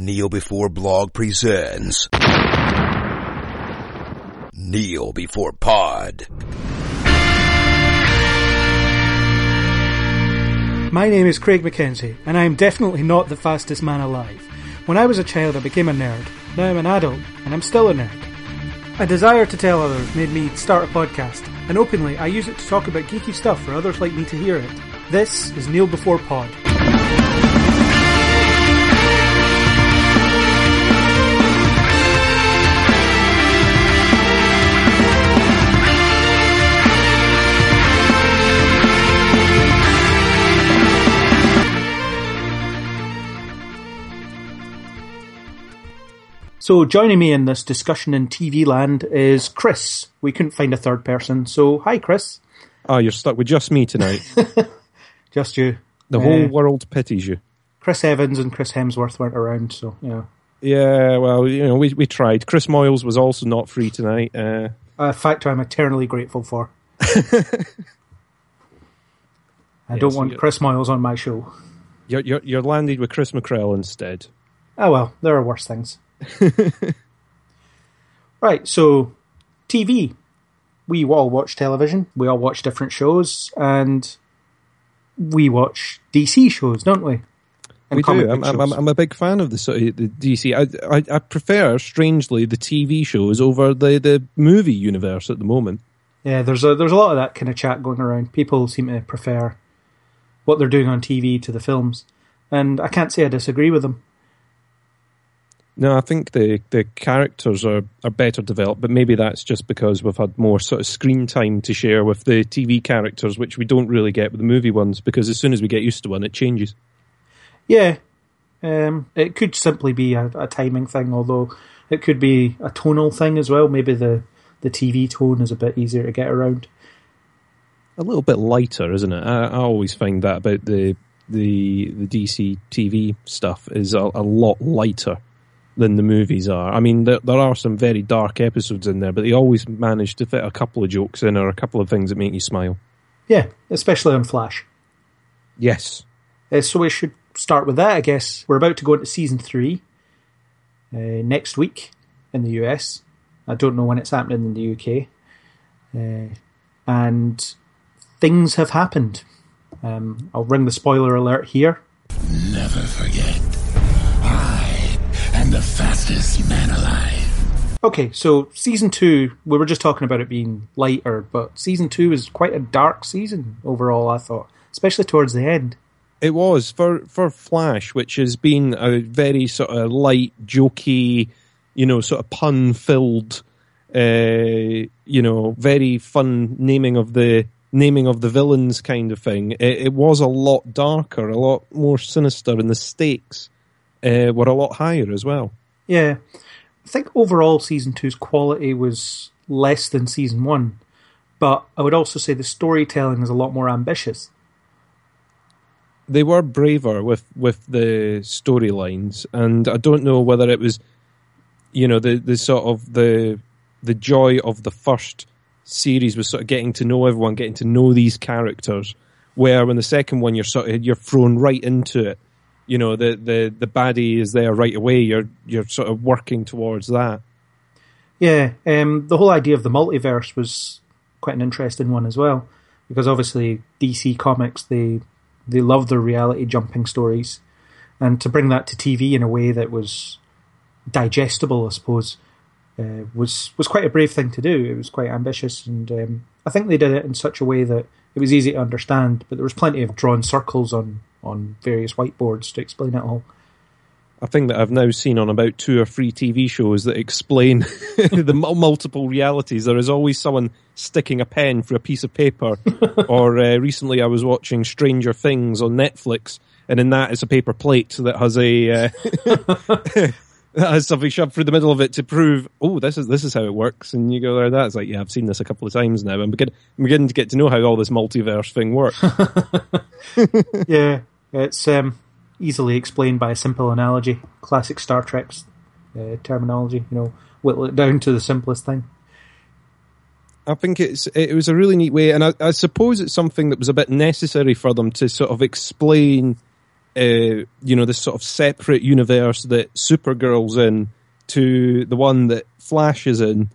Kneel Before Blog presents Kneel Before Pod. My name is Craig McKenzie, and I am definitely not the fastest man alive. When I was a child, I became a nerd. Now I'm an adult, and I'm still a nerd. A desire to tell others made me start a podcast, and openly I use it to talk about geeky stuff for others like me to hear it. This is Kneel Before Pod. So joining me in this discussion in TV land is Chris. We couldn't find a third person, so hi Chris. Oh, you're stuck with just me tonight. Just you. The Uh, whole world pities you. Chris Evans and Chris Hemsworth weren't around, so yeah. Yeah, well, you know, we we tried. Chris Moyles was also not free tonight. Uh, A fact I'm eternally grateful for. I Yeah, don't so want Chris Moyles on my show. you're, you're you're landed with Chris McCrell instead. Oh well, there are worse things. right, so TV. We all watch television. We all watch different shows, and we watch DC shows, don't we? And we do. I'm, I'm, I'm. A big fan of the the DC. I, I I prefer, strangely, the TV shows over the the movie universe at the moment. Yeah, there's a there's a lot of that kind of chat going around. People seem to prefer what they're doing on TV to the films, and I can't say I disagree with them. No, I think the, the characters are, are better developed, but maybe that's just because we've had more sort of screen time to share with the TV characters, which we don't really get with the movie ones, because as soon as we get used to one, it changes. Yeah, um, it could simply be a, a timing thing, although it could be a tonal thing as well. Maybe the the TV tone is a bit easier to get around. A little bit lighter, isn't it? I, I always find that about the the the DC TV stuff is a, a lot lighter than the movies are. I mean, there, there are some very dark episodes in there, but they always manage to fit a couple of jokes in or a couple of things that make you smile. Yeah, especially on Flash. Yes, Uh, so we should start with that, I guess. We're about to go into season three uh, next week in the US. I don't know when it's happening in the UK. Uh, and things have happened. Um, I'll ring the spoiler alert here. Never forget. I am the fastest man alive. Okay, so season two, we were just talking about it being lighter, but season two is quite a dark season overall, I thought, especially towards the end. It was for for Flash, which has been a very sort of light, jokey, you know, sort of pun filled, uh, you know, very fun naming of the naming of the villains kind of thing. It, it was a lot darker, a lot more sinister, in the stakes uh, were a lot higher as well. Yeah, I think overall season two's quality was less than season one, but I would also say the storytelling is a lot more ambitious. they were braver with with the storylines, and I don't know whether it was, you know, the the sort of the the joy of the first series was sort of getting to know everyone, getting to know these characters. Where when the second one, you're sort of you're thrown right into it. You know, the the the baddie is there right away. You're you're sort of working towards that. Yeah, um, the whole idea of the multiverse was quite an interesting one as well, because obviously DC Comics they they love their reality jumping stories, and to bring that to TV in a way that was digestible, I suppose, uh, was was quite a brave thing to do. It was quite ambitious, and um, I think they did it in such a way that it was easy to understand. But there was plenty of drawn circles on on various whiteboards to explain it all. a thing that I've now seen on about two or three TV shows that explain the multiple realities. There is always someone sticking a pen for a piece of paper. or uh, recently, I was watching Stranger Things on Netflix, and in that, it's a paper plate that has a uh, that has something shoved through the middle of it to prove, oh, this is this is how it works. And you go there, that's like, yeah, I've seen this a couple of times now. I'm, begin- I'm beginning to get to know how all this multiverse thing works. yeah, it's um, easily explained by a simple analogy. Classic Star Trek's uh, terminology. You know, whittle it down to the simplest thing. I think it's it was a really neat way, and I, I suppose it's something that was a bit necessary for them to sort of explain uh, you know, this sort of separate universe that Supergirl's in to the one that Flash is in,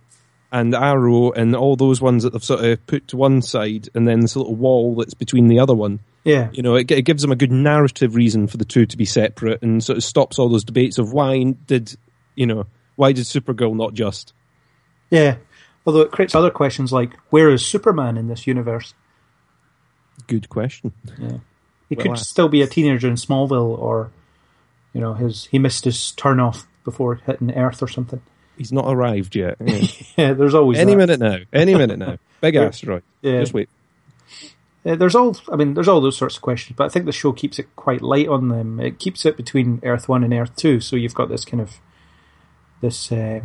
and Arrow, and all those ones that they've sort of put to one side, and then this little wall that's between the other one. Yeah, You know, it, it gives them a good narrative reason for the two to be separate, and sort of stops all those debates of why did, you know, why did Supergirl not just? yeah. Although it creates other questions like, where is Superman in this universe? Good question. Yeah, he could still be a teenager in Smallville, or you know, his he missed his turn off before hitting Earth or something. He's not arrived yet. Yeah. Yeah, there's always Any that. minute now. Any minute now. Big asteroid. Yeah. Just wait. Uh, there's all, I mean, there's all those sorts of questions, but I think the show keeps it quite light on them. It keeps it between Earth One and Earth Two, so you've got this kind of this uh,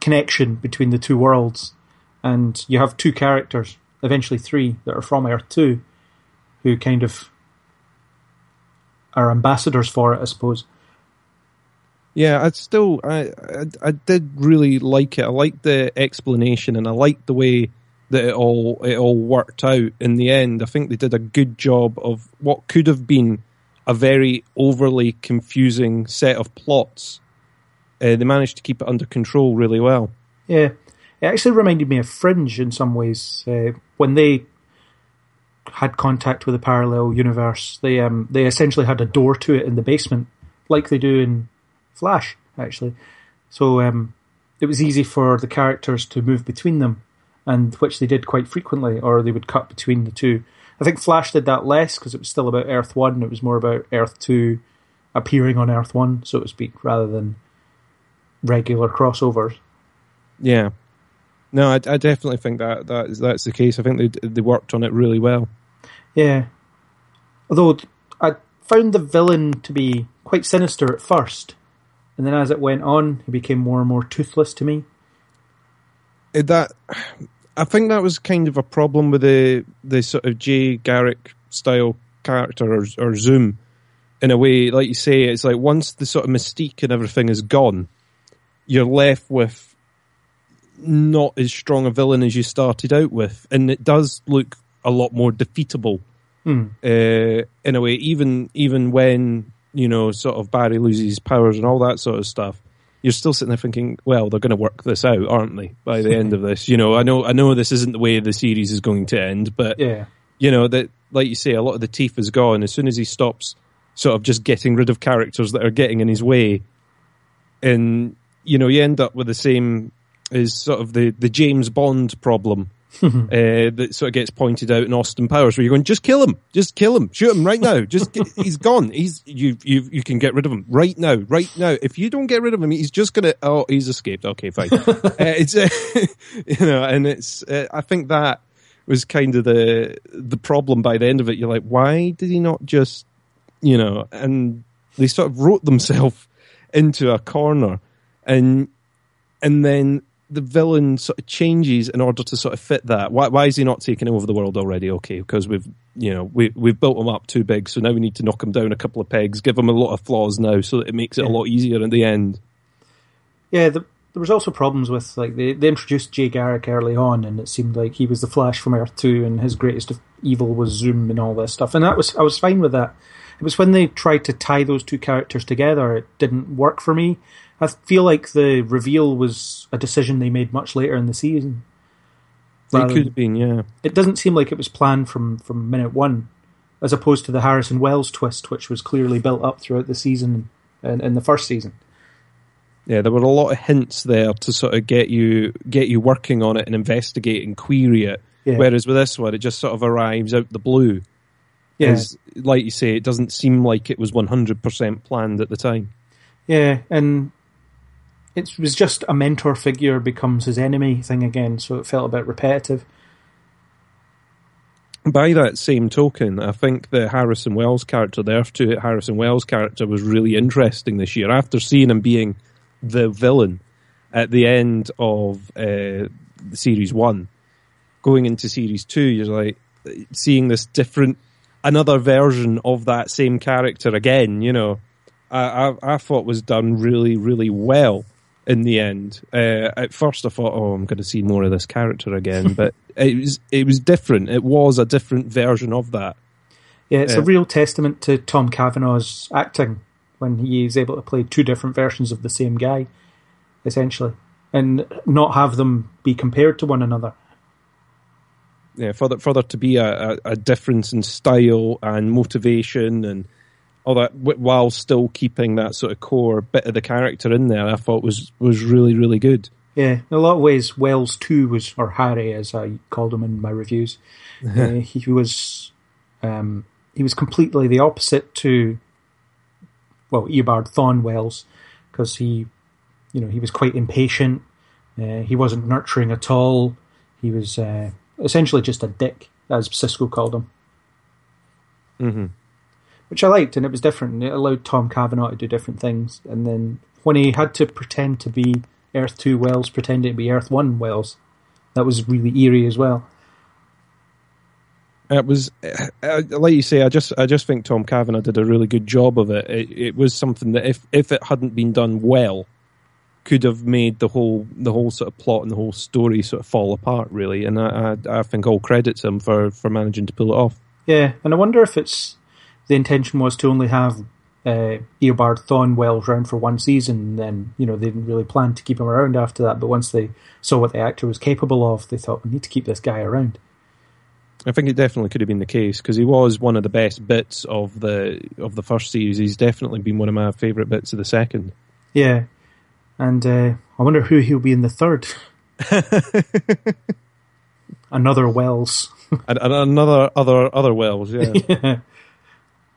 connection between the two worlds, and you have two characters, eventually three, that are from Earth Two, who kind of are ambassadors for it, I suppose. Yeah, I still I, I I did really like it. I liked the explanation and I liked the way that it all it all worked out in the end. I think they did a good job of what could have been a very overly confusing set of plots. Uh, they managed to keep it under control really well. Yeah, it actually reminded me of Fringe in some ways. Uh, when they had contact with a parallel universe, they um, they essentially had a door to it in the basement, like they do in Flash, actually. So um, it was easy for the characters to move between them, and which they did quite frequently, or they would cut between the two. I think Flash did that less because it was still about Earth One. It was more about Earth Two appearing on Earth One, so to speak, rather than regular crossovers. Yeah. No, I, I definitely think that that is that's the case. I think they they worked on it really well. Yeah. Although I found the villain to be quite sinister at first, and then as it went on, he became more and more toothless to me. Uh, that I think that was kind of a problem with the the sort of Jay Garrick style character or, or Zoom in a way. Like you say, it's like once the sort of mystique and everything is gone, you're left with not as strong a villain as you started out with, and it does look a lot more defeatable Hmm. uh, in a way. Even even when you know sort of Barry loses his powers and all that sort of stuff, you're still sitting there thinking, well, they're going to work this out, aren't they? By the end of this, you know, I know I know this isn't the way the series is going to end, but Yeah. you know that like you say, a lot of the teeth is gone as soon as he stops sort of just getting rid of characters that are getting in his way, and you know you end up with the same as sort of the the James Bond problem. uh, that sort of gets pointed out in Austin Powers, where you're going, just kill him, just kill him, shoot him right now, just get, he's gone, he's you you you can get rid of him right now, right now. If you don't get rid of him, he's just gonna oh he's escaped. Okay, fine. uh, it's uh, you know, and it's uh, I think that was kind of the the problem by the end of it. You're like, why did he not just you know? And they sort of wrote themselves into a corner, and and then the villain sort of changes in order to sort of fit that. Why, why is he not taking over the world already? Okay, because we've you know we we've built him up too big, so now we need to knock him down a couple of pegs, give him a lot of flaws now, so that it makes it a lot easier in the end. Yeah, the, there was also problems with like they, they introduced Jay Garrick early on, and it seemed like he was the Flash from Earth Two, and his greatest of evil was Zoom and all this stuff. And that was I was fine with that. It was when they tried to tie those two characters together, it didn't work for me. I feel like the reveal was a decision they made much later in the season. It could have been, yeah. it doesn't seem like it was planned from from minute one, as opposed to the Harrison Wells twist, which was clearly built up throughout the season and in the first season. Yeah, there were a lot of hints there to sort of get you get you working on it and investigate and query it. Yeah. Whereas with this one, it just sort of arrives out the blue. Yeah, like you say, it doesn't seem like it was one hundred percent planned at the time. yeah, and it was just a mentor figure becomes his enemy thing again, so it felt a bit repetitive. By that same token, I think the Harrison Wells character, the Earth Two Harrison Wells character, was really interesting this year. After seeing him being the villain at the end of uh, series one, going into series two, you're like seeing this different, another version of that same character again. You know, I, I, I thought was done really, really well in the end. Uh, at first, I thought, "Oh, I'm going to see more of this character again," but it was it was different. It was a different version of that. Yeah, it's Yeah. a real testament to Tom Cavanagh's acting when he is able to play two different versions of the same guy, essentially, and not have them be compared to one another. Yeah, for there, for there to be a, a, a difference in style and motivation and all that, while still keeping that sort of core bit of the character in there, I thought was was really really good. Yeah, in a lot of ways, Wells too was, or Harry, as I called him in my reviews, uh, he was, um, he was completely the opposite to, well, Eobard Thawne Wells, because he, you know, he was quite impatient. Uh, he wasn't nurturing at all. He was uh, essentially just a dick, as Cisco called him. hmm which I liked, and it was different. It allowed Tom Cavanagh to do different things. And then when he had to pretend to be Earth Two Wells, pretending to be Earth One Wells, that was really eerie as well. It was uh, like you say. I just I just think Tom Cavanagh did a really good job of it. It, it was something that if if it hadn't been done well, could have made the whole the whole sort of plot and the whole story sort of fall apart. Really, and I I, I think all credits him for for managing to pull it off. Yeah, and I wonder if it's the intention was to only have uh, Eobard Wells around for one season, and then you know they didn't really plan to keep him around after that. But once they saw what the actor was capable of, they thought we need to keep this guy around. I think it definitely could have been the case because he was one of the best bits of the of the first series. He's definitely been one of my favourite bits of the second. Yeah, and uh, I wonder who he'll be in the third. Another Wells. and, and another other other Wells, yeah. yeah.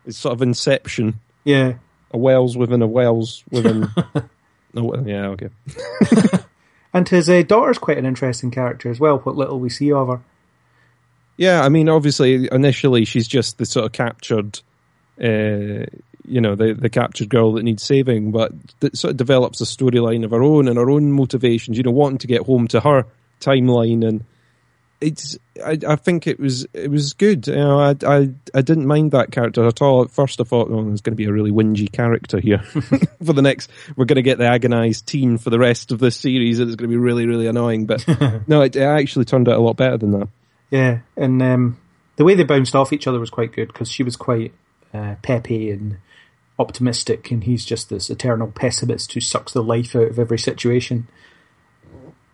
it's sort of Inception, Yeah. a Wells within a Wells within. no, yeah, okay. And his uh, daughter's quite an interesting character as well, what little we see of her. Yeah, I mean, obviously, initially she's just the sort of captured, uh, you know, the the captured girl that needs saving, but that sort of develops a storyline of her own and her own motivations. You know, wanting to get home to her timeline, and it's. I, I think it was it was good. You know, I, I I didn't mind that character at all. At first, I thought, oh, there's going to be a really whingy character here for the next. We're going to get the agonized teen for the rest of this series, and it's going to be really really annoying. But no, it, it actually turned out a lot better than that. Yeah, and um, the way they bounced off each other was quite good because she was quite uh, peppy and optimistic, and he's just this eternal pessimist who sucks the life out of every situation.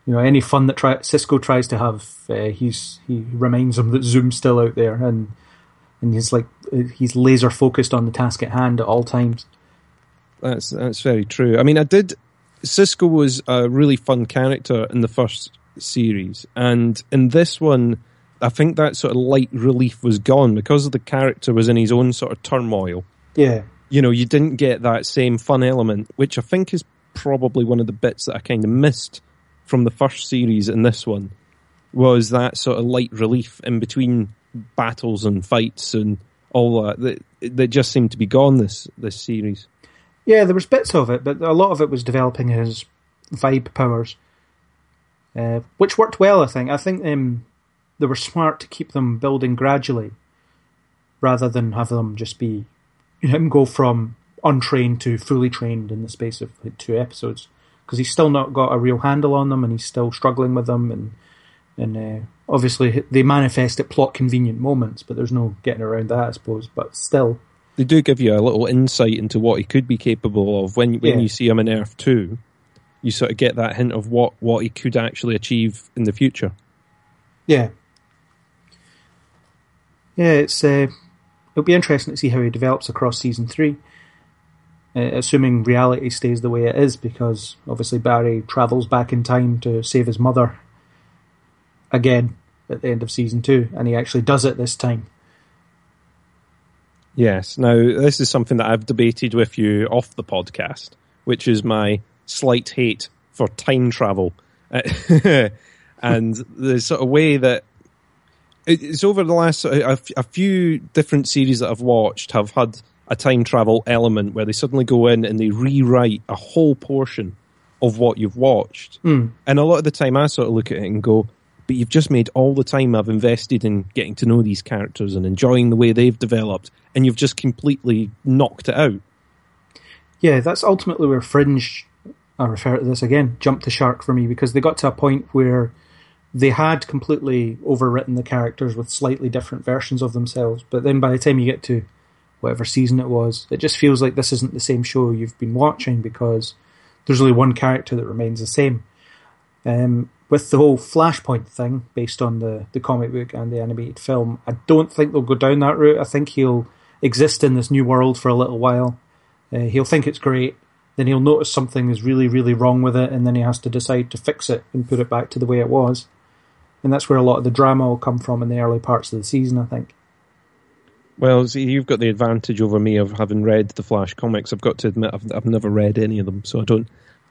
You know, any fun that try- Cisco tries to have, uh, he's he reminds him that Zoom's still out there, and and he's like he's laser focused on the task at hand at all times. That's that's very true. I mean, I did. Cisco was a really fun character in the first series, and in this one, I think that sort of light relief was gone because of the character was in his own sort of turmoil. Yeah, You know, you didn't get that same fun element, which I think is probably one of the bits that I kind of missed from the first series in this one. Was that sort of light relief in between battles and fights and all that that that just seemed to be gone this this series. Yeah, there was bits of it, but a lot of it was developing his vibe powers, uh, which worked well. I think. I think um, they were smart to keep them building gradually, rather than have them just be him go from untrained to fully trained in the space of two episodes. Because he's still not got a real handle on them, and he's still struggling with them, and and uh, obviously they manifest at plot convenient moments, but there's no getting around that, I suppose. But still, they do give you a little insight into what he could be capable of when when Yeah. you see him in Earth Two. You sort of get that hint of what what he could actually achieve in the future. Yeah. Yeah, it's uh, it'll be interesting to see how he develops across season three. Uh, assuming reality stays the way it is, because obviously Barry travels back in time to save his mother again at the end of season two, and he actually does it this time. Yes. Now this is something that I've debated with you off the podcast, which is my slight hate for time travel, and the sort of way that it's over the last a, a few different series that I've watched have had a time travel element where they suddenly go in and they rewrite a whole portion of what you've watched. Mm. And a lot of the time I sort of look at it and go, but you've just made all the time I've invested in getting to know these characters and enjoying the way they've developed, and you've just completely knocked it out. Yeah, that's ultimately where Fringe, I refer to this again, jumped the shark for me because they got to a point where they had completely overwritten the characters with slightly different versions of themselves. But then by the time you get to whatever season it was, it just feels like this isn't the same show you've been watching because there's only one character that remains the same. Um, with the whole Flashpoint thing, based on the, the comic book and the animated film, I don't think they'll go down that route. I think he'll exist in this new world for a little while. Uh, he'll think it's great, then he'll notice something is really, really wrong with it, and then he has to decide to fix it and put it back to the way it was. And that's where a lot of the drama will come from in the early parts of the season, I think. Well, see, you've got the advantage over me of having read the Flash comics. I've got to admit, I've, I've never read any of them, so I don't,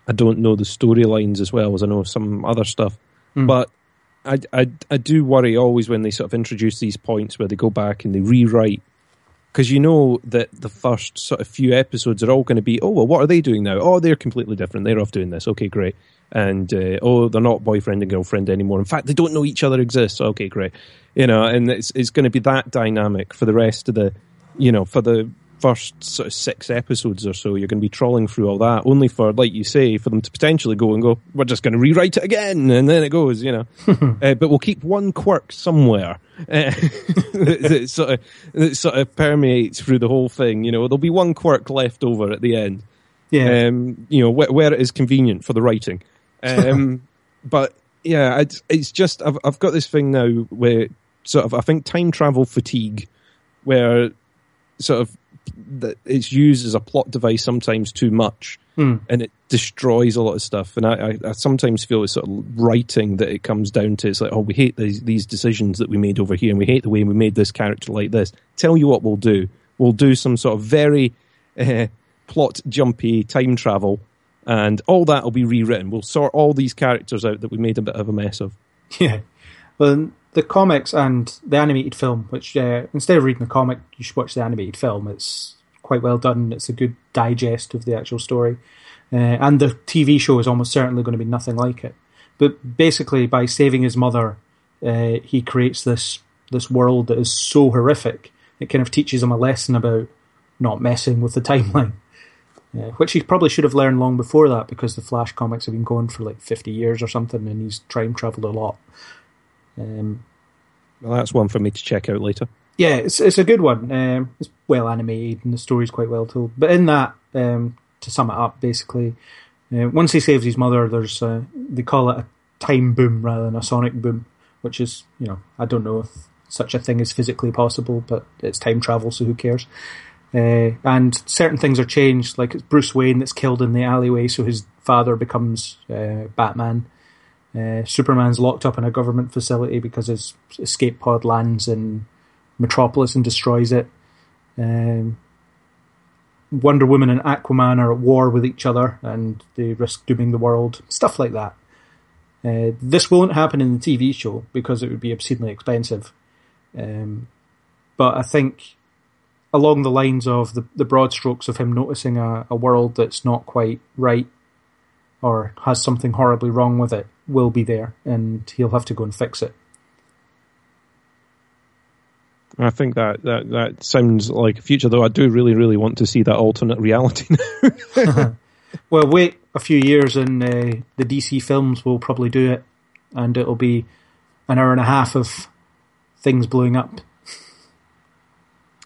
I don't know the storylines as well as I know some other stuff. Mm. But I, I, I do worry always when they sort of introduce these points where they go back and they rewrite because you know that the first sort of few episodes are all going to be, oh well, what are they doing now? Oh, they're completely different. They're off doing this. Okay, great. And uh, oh, they're not boyfriend and girlfriend anymore. In fact, they don't know each other exists. Okay, great. You know, and it's it's going to be that dynamic for the rest of the, you know, for the first sort of six episodes or so, you're going to be trawling through all that, only for, like you say, for them to potentially go and go, we're just going to rewrite it again, and then it goes, you know. uh, but we'll keep one quirk somewhere uh, that, sort of, that sort of permeates through the whole thing. You know, there'll be one quirk left over at the end. Yeah. Um, you know, wh- where it is convenient for the writing. Um, but yeah, it's, it's just, I've, I've got this thing now where sort of, I think time travel fatigue, where sort of that it's used as a plot device sometimes too much, mm. and it destroys a lot of stuff. And I, I, I, sometimes feel it's sort of writing that it comes down to. It's like, oh, we hate these these decisions that we made over here, and we hate the way we made this character like this. Tell you what we'll do. We'll do some sort of very uh, plot jumpy time travel, and all that will be rewritten. We'll sort all these characters out that we made a bit of a mess of. Yeah. Well, the comics and the animated film, which uh, instead of reading the comic, you should watch the animated film. It's quite well done. It's a good digest of the actual story, uh, and the TV show is almost certainly going to be nothing like it. But basically, by saving his mother, uh, he creates this this world that is so horrific. It kind of teaches him a lesson about not messing with the timeline, uh, which he probably should have learned long before that because the Flash comics have been going for like fifty years or something, and he's time traveled a lot. Um, well, that's one for me to check out later. Yeah, it's it's a good one. Um, it's well animated and the story's quite well told. But in that, um, to sum it up, basically, uh, once he saves his mother, there's uh, they call it a time boom rather than a sonic boom, which is you know I don't know if such a thing is physically possible, but it's time travel, so who cares? Uh, and certain things are changed, like it's Bruce Wayne that's killed in the alleyway, so his father becomes uh, Batman. Uh, Superman's locked up in a government facility because his escape pod lands in Metropolis and destroys it. Um, Wonder Woman and Aquaman are at war with each other and they risk dooming the world. Stuff like that. Uh, this won't happen in the TV show because it would be obscenely expensive. Um, but I think along the lines of the, the broad strokes of him noticing a, a world that's not quite right or has something horribly wrong with it will be there and he'll have to go and fix it. I think that, that, that sounds like a future, though. I do really, really want to see that alternate reality now. well, wait a few years and uh, the DC films will probably do it, and it'll be an hour and a half of things blowing up.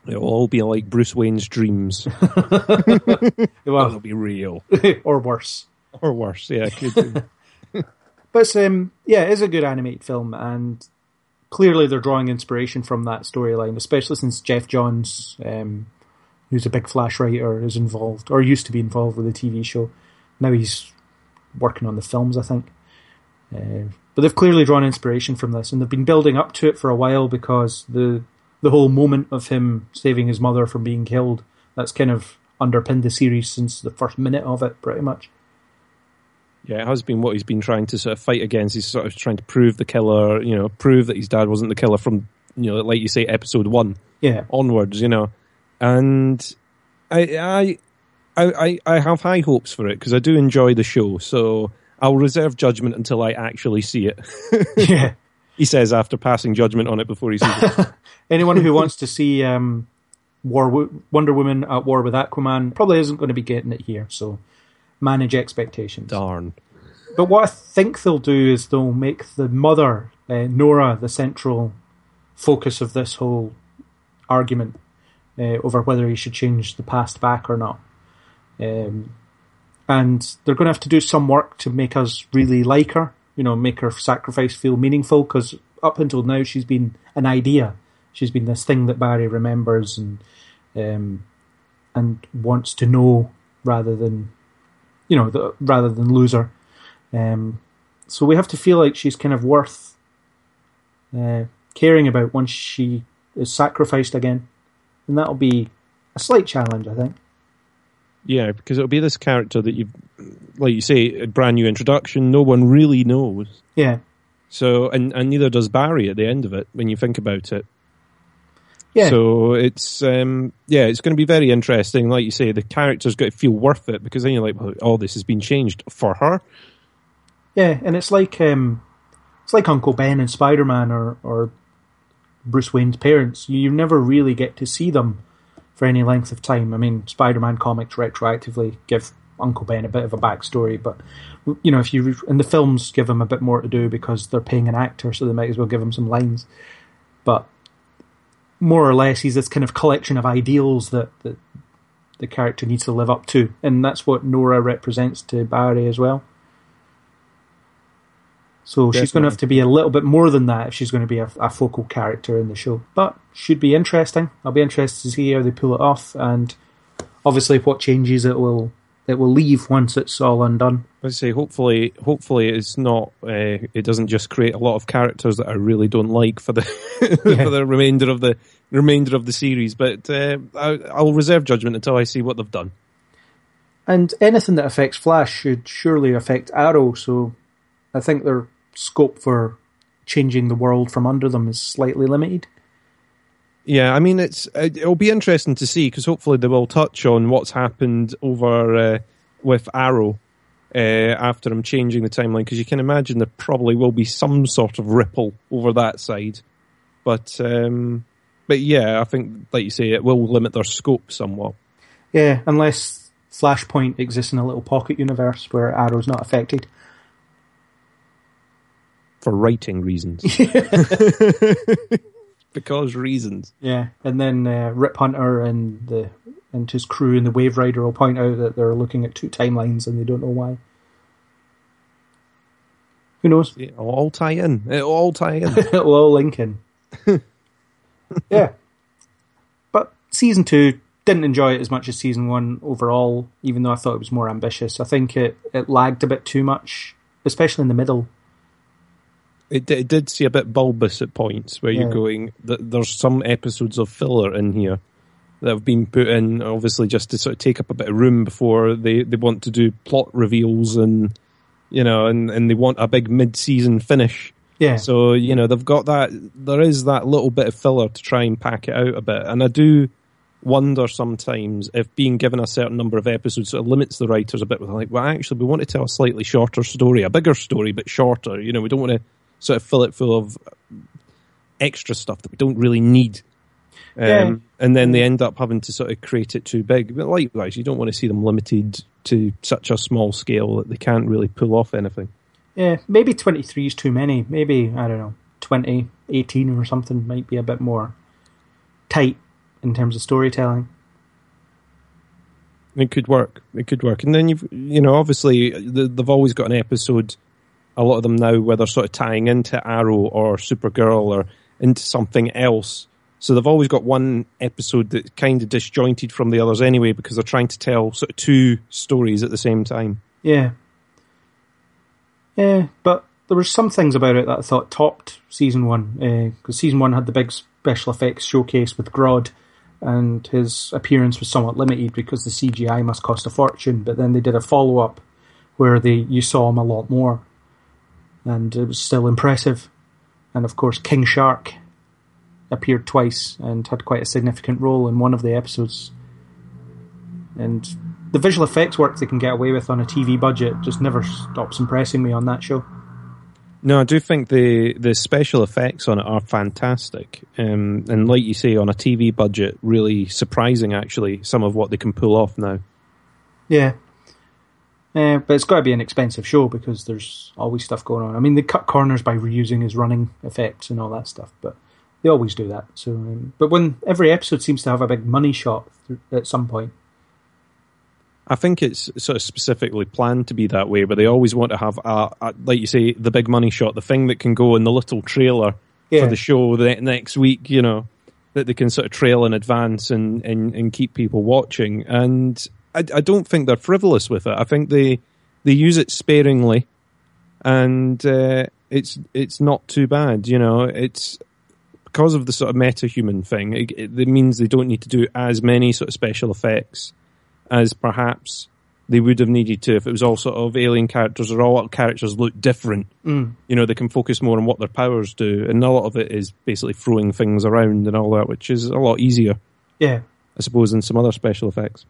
It'll all be like Bruce Wayne's dreams. well, it'll be real. or worse. Or worse, yeah. but um, yeah, it is a good animated film, and clearly they're drawing inspiration from that storyline, especially since Geoff Johns, um, who's a big Flash writer, is involved or used to be involved with the TV show. Now he's working on the films, I think. Uh, but they've clearly drawn inspiration from this, and they've been building up to it for a while because the the whole moment of him saving his mother from being killed that's kind of underpinned the series since the first minute of it, pretty much. Yeah, it has been what he's been trying to sort of fight against. He's sort of trying to prove the killer, you know, prove that his dad wasn't the killer from, you know, like you say, episode one, yeah, onwards, you know. And I, I, I, I have high hopes for it because I do enjoy the show. So I'll reserve judgment until I actually see it. yeah, he says after passing judgment on it before he sees it. Anyone who wants to see um, War Wonder Woman at war with Aquaman probably isn't going to be getting it here. So manage expectations. Darn. but what I think they'll do is they'll make the mother, uh, Nora, the central focus of this whole argument uh, over whether he should change the past back or not. Um, and they're going to have to do some work to make us really like her, you know, make her sacrifice feel meaningful, because up until now she's been an idea. She's been this thing that Barry remembers and um, and wants to know rather than, you know, the, rather than lose her. Um, so we have to feel like she's kind of worth uh, caring about once she is sacrificed again, and that'll be a slight challenge, I think. Yeah, because it'll be this character that you, like you say, a brand new introduction. No one really knows. Yeah. So, and and neither does Barry at the end of it when you think about it. Yeah. So it's um, yeah, it's going to be very interesting. Like you say, the character's got to feel worth it because then you're like, well, oh, this has been changed for her. Yeah, and it's like um, it's like Uncle Ben and Spider Man or or Bruce Wayne's parents. You never really get to see them for any length of time. I mean, Spider Man comics retroactively give Uncle Ben a bit of a backstory, but you know, if you and the films give him a bit more to do because they're paying an actor, so they might as well give him some lines. But more or less, he's this kind of collection of ideals that, that the character needs to live up to, and that's what Nora represents to Barry as well. So she's going to have to be a little bit more than that if she's going to be a, a, focal character in the show. But should be interesting. I'll be interested to see how they pull it off, and obviously what changes it will it will leave once it's all undone. I say, hopefully, hopefully it's not. Uh, it doesn't just create a lot of characters that I really don't like for the yeah. for the remainder of the remainder of the series. But uh, I, I'll reserve judgment until I see what they've done. And anything that affects Flash should surely affect Arrow. So I think their scope for changing the world from under them is slightly limited. Yeah, I mean, it's it'll be interesting to see because hopefully they will touch on what's happened over uh, with Arrow uh, after I'm changing the timeline because you can imagine there probably will be some sort of ripple over that side. But um, but yeah, I think like you say, it will limit their scope somewhat. Yeah, unless Flashpoint exists in a little pocket universe where Arrow's not affected. For writing reasons. because reasons. Yeah, and then uh, Rip Hunter and the and his crew and the Waverider will point out that they're looking at two timelines and they don't know why. Who knows? It'll all tie in. It'll all tie in. It'll all link in. yeah. But season two didn't enjoy it as much as season one overall, even though I thought it was more ambitious. I think it, it lagged a bit too much, especially in the middle. It, it did see a bit bulbous at points where yeah. you're going. There's some episodes of filler in here that have been put in, obviously, just to sort of take up a bit of room before they, they want to do plot reveals and you know, and, and they want a big mid-season finish. Yeah. So you know they've got that. There is that little bit of filler to try and pack it out a bit, and I do wonder sometimes if being given a certain number of episodes sort of limits the writers a bit. With like, well, actually, we want to tell a slightly shorter story, a bigger story, but shorter. You know, we don't want to sort of fill it full of extra stuff that we don't really need. Um, yeah. And then they end up having to sort of create it too big. But likewise, you don't want to see them limited to such a small scale that they can't really pull off anything. Yeah, maybe 23 is too many. Maybe, I don't know, 20, 18 or something might be a bit more tight in terms of storytelling. It could work. It could work. And then you've, you know, obviously they've always got an episode, a lot of them now, where they're sort of tying into Arrow or Supergirl or into something else so they've always got one episode that's kind of disjointed from the others anyway because they're trying to tell sort of two stories at the same time. Yeah. Yeah, but there were some things about it that I thought topped season one because uh, season one had the big special effects showcase with Grodd, and his appearance was somewhat limited because the CGI must cost a fortune. But then they did a follow up where they you saw him a lot more, and it was still impressive. And of course, King Shark appeared twice and had quite a significant role in one of the episodes. And the visual effects work they can get away with on a TV budget just never stops impressing me on that show. No, I do think the the special effects on it are fantastic, um, and like you say, on a TV budget, really surprising. Actually, some of what they can pull off now. Yeah, Uh, but it's got to be an expensive show because there's always stuff going on. I mean, they cut corners by reusing his running effects and all that stuff, but they always do that. So, um, but when every episode seems to have a big money shot at some point. I think it's sort of specifically planned to be that way, but they always want to have, a, a, like you say, the big money shot, the thing that can go in the little trailer Yeah. for the show the next week, you know, that they can sort of trail in advance and, and, and keep people watching. And I, I don't think they're frivolous with it. I think they they use it sparingly, and uh, it's it's not too bad. You know, it's because of the sort of meta human thing. It, it, it means they don't need to do as many sort of special effects as perhaps they would have needed to if it was all sort of alien characters or all characters look different. Mm. You know, they can focus more on what their powers do, and a lot of it is basically throwing things around and all that, which is a lot easier, Yeah, I suppose, than some other special effects.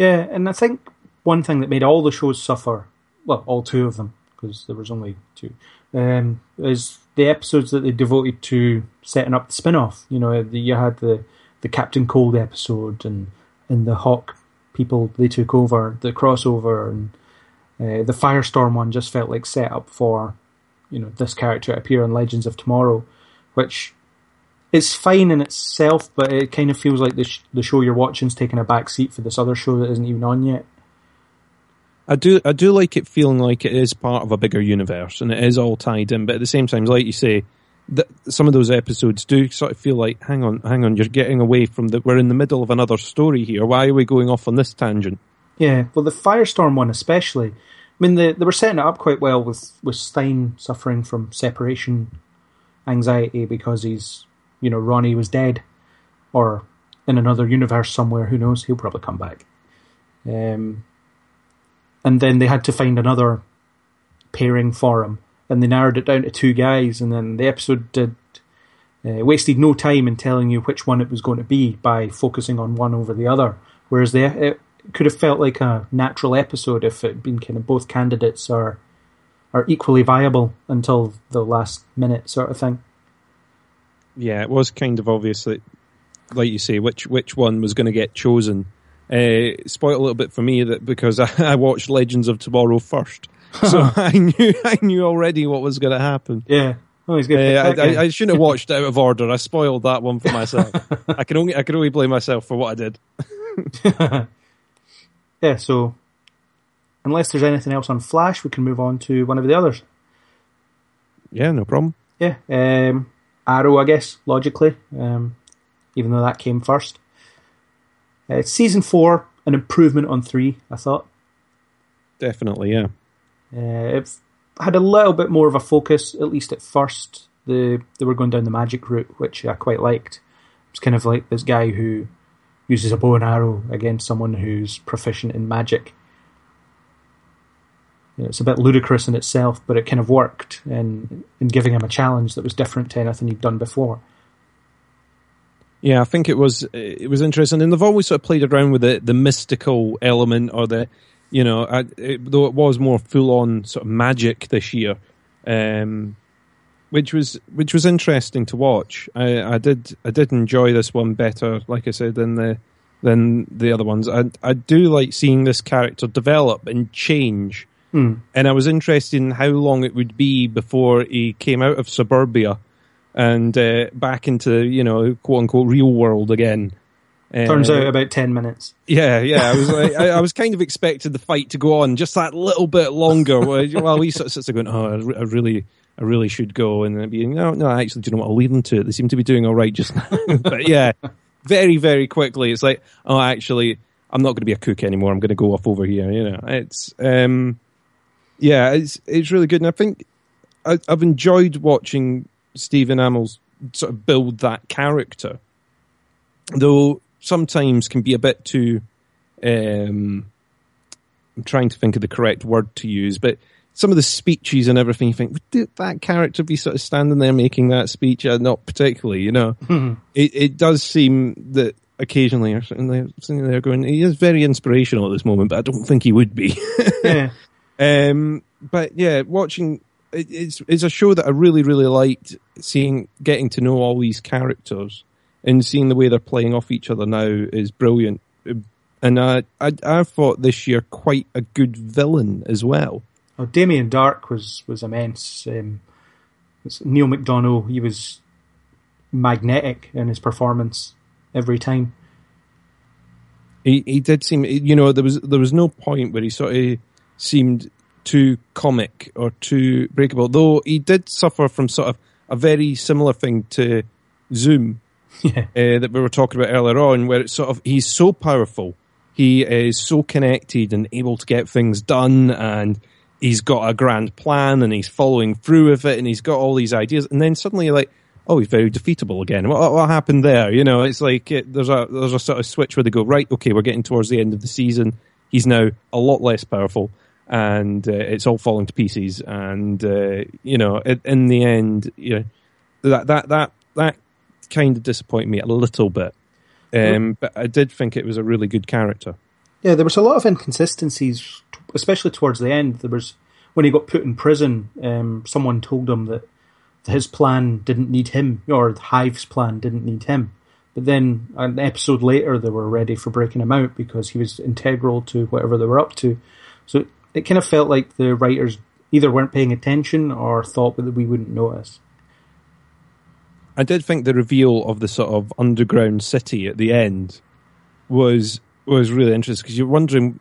Yeah, and I think one thing that made all the shows suffer, well, all two of them, because there was only two, um, is the episodes that they devoted to setting up the spin-off. You know, the, you had the the Captain Cold episode and and the Hawk people they took over, the crossover, and uh, the Firestorm one just felt like set up for you know this character to appear in Legends of Tomorrow, which is fine in itself, but it kind of feels like the sh- the show you're watching is taking a back seat for this other show that isn't even on yet. I do, I do like it feeling like it is part of a bigger universe and it is all tied in. But at the same time, like you say, that some of those episodes do sort of feel like, hang on, hang on, you're getting away from the. We're in the middle of another story here. Why are we going off on this tangent? Yeah, well, the Firestorm one especially. I mean, they they were setting it up quite well with with Stein suffering from separation anxiety because he's, you know, Ronnie was dead, or in another universe somewhere. Who knows? He'll probably come back. Um, and then they had to find another pairing for him, and they narrowed it down to two guys. And then the episode did uh, wasted no time in telling you which one it was going to be by focusing on one over the other. Whereas the it could have felt like a natural episode if it had been kind of both candidates are are equally viable until the last minute sort of thing. Yeah, it was kind of obvious that, like you say, which which one was going to get chosen. Uh, spoiled a little bit for me that because I, I watched Legends of Tomorrow first, so I knew I knew already what was going to happen. Yeah. Oh, he's good. Uh, I, I, I shouldn't have watched out of order. I spoiled that one for myself. I can only I can only blame myself for what I did. yeah, so unless there's anything else on Flash, we can move on to one of the others. Yeah, no problem. Yeah, um, Arrow, I guess, logically, um, even though that came first. Uh, season four, an improvement on three, I thought. Definitely, yeah. Uh, it had a little bit more of a focus, at least at first. The they were going down the magic route, which I quite liked. It's kind of like this guy who uses a bow and arrow against someone who's proficient in magic. It's a bit ludicrous in itself, but it kind of worked in in giving him a challenge that was different to anything he'd done before. Yeah, I think it was it was interesting, and they've always sort of played around with the the mystical element or the, you know, I, it, though it was more full on sort of magic this year, um, which was which was interesting to watch. I, I did I did enjoy this one better, like I said, than the than the other ones. I I do like seeing this character develop and change, Hmm. and I was interested in how long it would be before he came out of suburbia and uh, back into you know quote unquote real world again. Turns Uh, out about ten minutes. yeah, yeah. I was like, I, I was kind of expecting the fight to go on just that little bit longer. While he sort of sits there going, "Oh, I really, I really should go," and then being, "No, no, actually, do you know what? I'll leave them to it. They seem to be doing all right just now." but yeah, very, very quickly, it's like, "Oh, actually, I'm not going to be a cook anymore. I'm going to go off over here." You know, it's, um, yeah, it's it's really good, and I think I, I've enjoyed watching Stephen Amell's sort of build that character, though sometimes can be a bit too. Um, I'm trying to think of the correct word to use, but some of the speeches and everything, you think, would that character be sort of standing there making that speech? Uh, not particularly, you know. it, it does seem that occasionally you're they're, sitting there going, he is very inspirational at this moment, but I don't think he would be. Yeah. Um, but yeah, watching it, it's it's a show that I really really liked. Seeing getting to know all these characters and seeing the way they're playing off each other now is brilliant. And uh, I I thought this year quite a good villain as well. Oh, Damien Darhk was was immense. Um, Neal McDonough, he was magnetic in his performance every time. He he did seem you know there was there was no point where he sort of seemed too comic or too breakable. Though he did suffer from sort of a very similar thing to Zoom Yeah. uh, that we were talking about earlier on, where it's sort of he's so powerful, he is so connected and able to get things done, and he's got a grand plan and he's following through with it, and he's got all these ideas, and then suddenly you're like, oh, he's very defeatable again. What, what happened there? You know, it's like it, there's a there's a sort of switch where they go right, okay, we're getting towards the end of the season. He's now a lot less powerful. And uh, it's all falling to pieces, and uh, you know, in, in the end, you know, that that that that kind of disappointed me a little bit. Um, but I did think it was a really good character. Yeah, there was a lot of inconsistencies, especially towards the end. There was when he got put in prison. Um, someone told him that his plan didn't need him, or Hive's plan didn't need him. But then an episode later, they were ready for breaking him out because he was integral to whatever they were up to. So it kind of felt like the writers either weren't paying attention or thought that we wouldn't notice. I did think the reveal of the sort of underground city at the end was was really interesting because you're wondering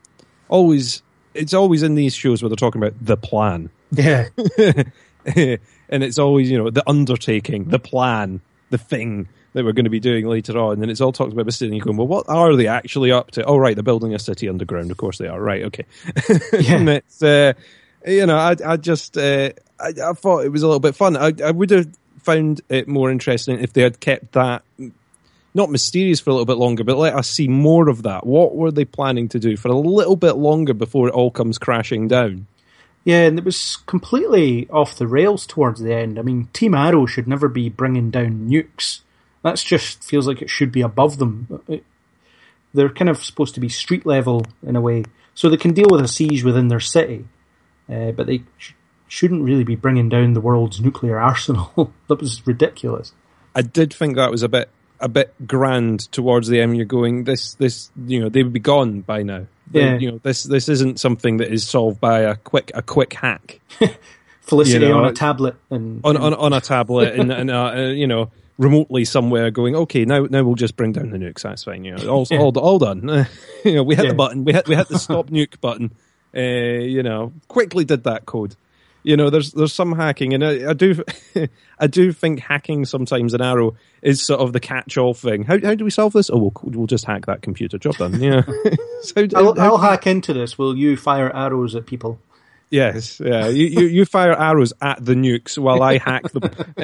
always it's always in these shows where they're talking about the plan. Yeah, and it's always you know the undertaking the plan the thing that we're going to be doing later on and it's all talked about the city and you're going well what are they actually up to oh right they're building a city underground of course they are right okay and it's uh, you know I, I just uh, I, I thought it was a little bit fun I, I would have found it more interesting if they had kept that not mysterious for a little bit longer, but let us see more of that. What were they planning to do for a little bit longer before it all comes crashing down? Yeah, and it was completely off the rails towards the end. I mean, Team Arrow should never be bringing down nukes. That's just feels like it should be above them. It- They're kind of supposed to be street level in a way, so they can deal with a siege within their city, uh, but they sh- shouldn't really be bringing down the world's nuclear arsenal. that was ridiculous. I did think that was a bit a bit grand towards the end. You're going this this you know they would be gone by now. They- Yeah. you know this this isn't something that is solved by a quick a quick hack Felicity You know, on a tablet and on on, on a tablet and, and uh, uh, you know remotely somewhere going okay now now we'll just bring down the nukes that's fine you know. All all, all done. You know we hit Yeah. the button we hit we hit the stop nuke button uh, you know quickly did that code. You know there's there's some hacking and I, I do I do think hacking sometimes an Arrow is sort of the catch-all thing. How how do we solve this? Oh we'll we'll just hack that computer. Job done. Yeah. So I'll, how- I'll hack into this. Will you fire arrows at people? Yes, yeah. You, you, you fire arrows at the nukes while I hack them out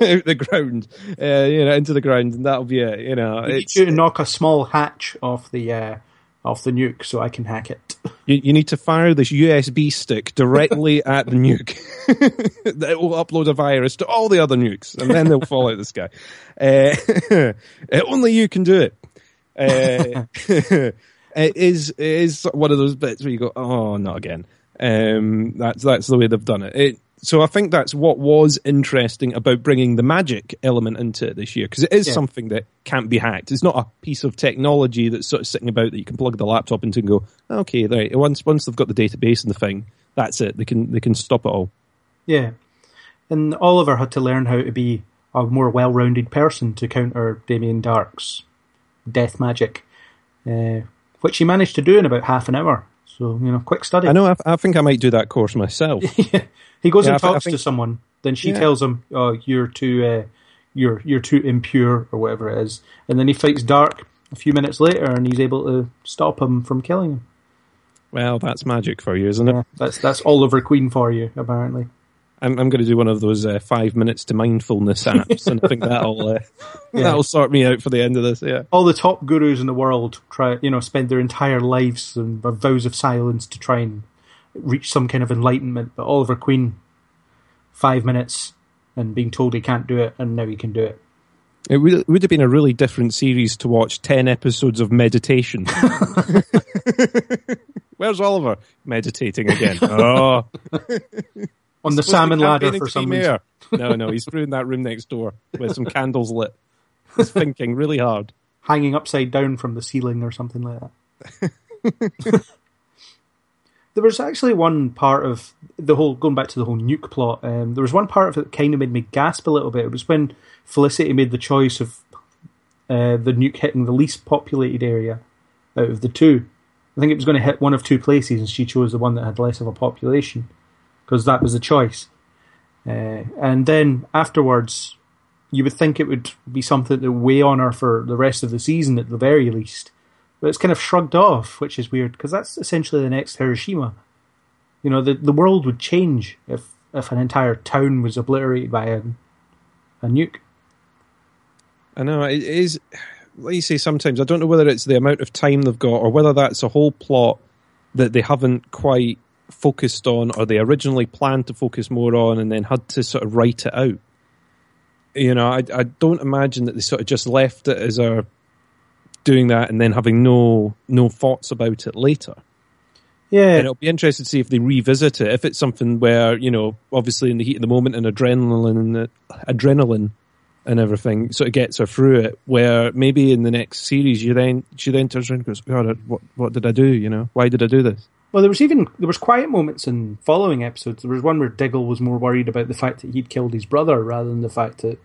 the ground, uh, you know, into the ground, and that'll be it. You know, I need you to knock a small hatch off the uh, off the nuke so I can hack it. you, you need to fire this USB stick directly at the nuke. that will upload a virus to all the other nukes, and then they'll fall out of the sky. Uh, only you can do it. Uh, it is it is one of those bits where you go, oh, not again. Um, that's that's the way they've done it. it. So I think that's what was interesting about bringing the magic element into it this year because it is Yeah. something that can't be hacked. It's not a piece of technology that's sort of sitting about that you can plug the laptop into and go, okay, right. Once once they've got the database and the thing, that's it. They can they can stop it all. Yeah. And Oliver had to learn how to be a more well rounded person to counter Damien Darhk's death magic, uh, which he managed to do in about half an hour. So, you know, quick study. I know. I, I think I might do that course myself. he goes Yeah, and I talks to think- someone, then she Yeah. tells him, "Oh, you're too, uh, you're you're too impure, or whatever it is." And then he fights Darhk a few minutes later, and he's able to stop him from killing him. well, that's magic for you, isn't it? Yeah, that's that's Oliver Queen for you, apparently. I'm, I'm going to do one of those uh, five minutes to mindfulness apps, and I think that'll uh, Yeah. that'll sort me out for the end of this. Yeah. all the top gurus in the world try, you know, spend their entire lives and vows of silence to try and reach some kind of enlightenment. But Oliver Queen, five minutes and being told he can't do it, and now he can do it. It would, it would have been a really different series to watch 10 episodes of meditation. Where's Oliver? Meditating again. Oh, On the salmon ladder for some reason. No, no, he's through in that room next door with some candles lit. He's thinking really hard. Hanging upside down from the ceiling or something like that. There was actually one part of the whole going back to the whole nuke plot. Um, there was one part of it that kind of made me gasp a little bit. It was when Felicity made the choice of uh, the nuke hitting the least populated area out of the two. I think it was going to hit one of two places, and she chose the one that had less of a population because that was the choice. Uh, and then afterwards, you would think it would be something to weigh on her for the rest of the season at the very least. But it's kind of shrugged off, which is weird because that's essentially the next Hiroshima. You know, the the world would change if if an entire town was obliterated by a, a nuke. I know it is. Like you say, sometimes I don't know whether it's the amount of time they've got or whether that's a whole plot that they haven't quite focused on, or they originally planned to focus more on, and then had to sort of write it out. You know, I, I don't imagine that they sort of just left it as a doing that and then having no no thoughts about it later. Yeah, And it'll be interesting to see if they revisit it. If it's something where you know, obviously in the heat of the moment and adrenaline and adrenaline and everything sort of gets her through it. Where maybe in the next series, you then she then turns around and goes, "God, what what did I do? You know, why did I do this?" Well, there was even there was quiet moments in following episodes. There was one where Diggle was more worried about the fact that he'd killed his brother rather than the fact that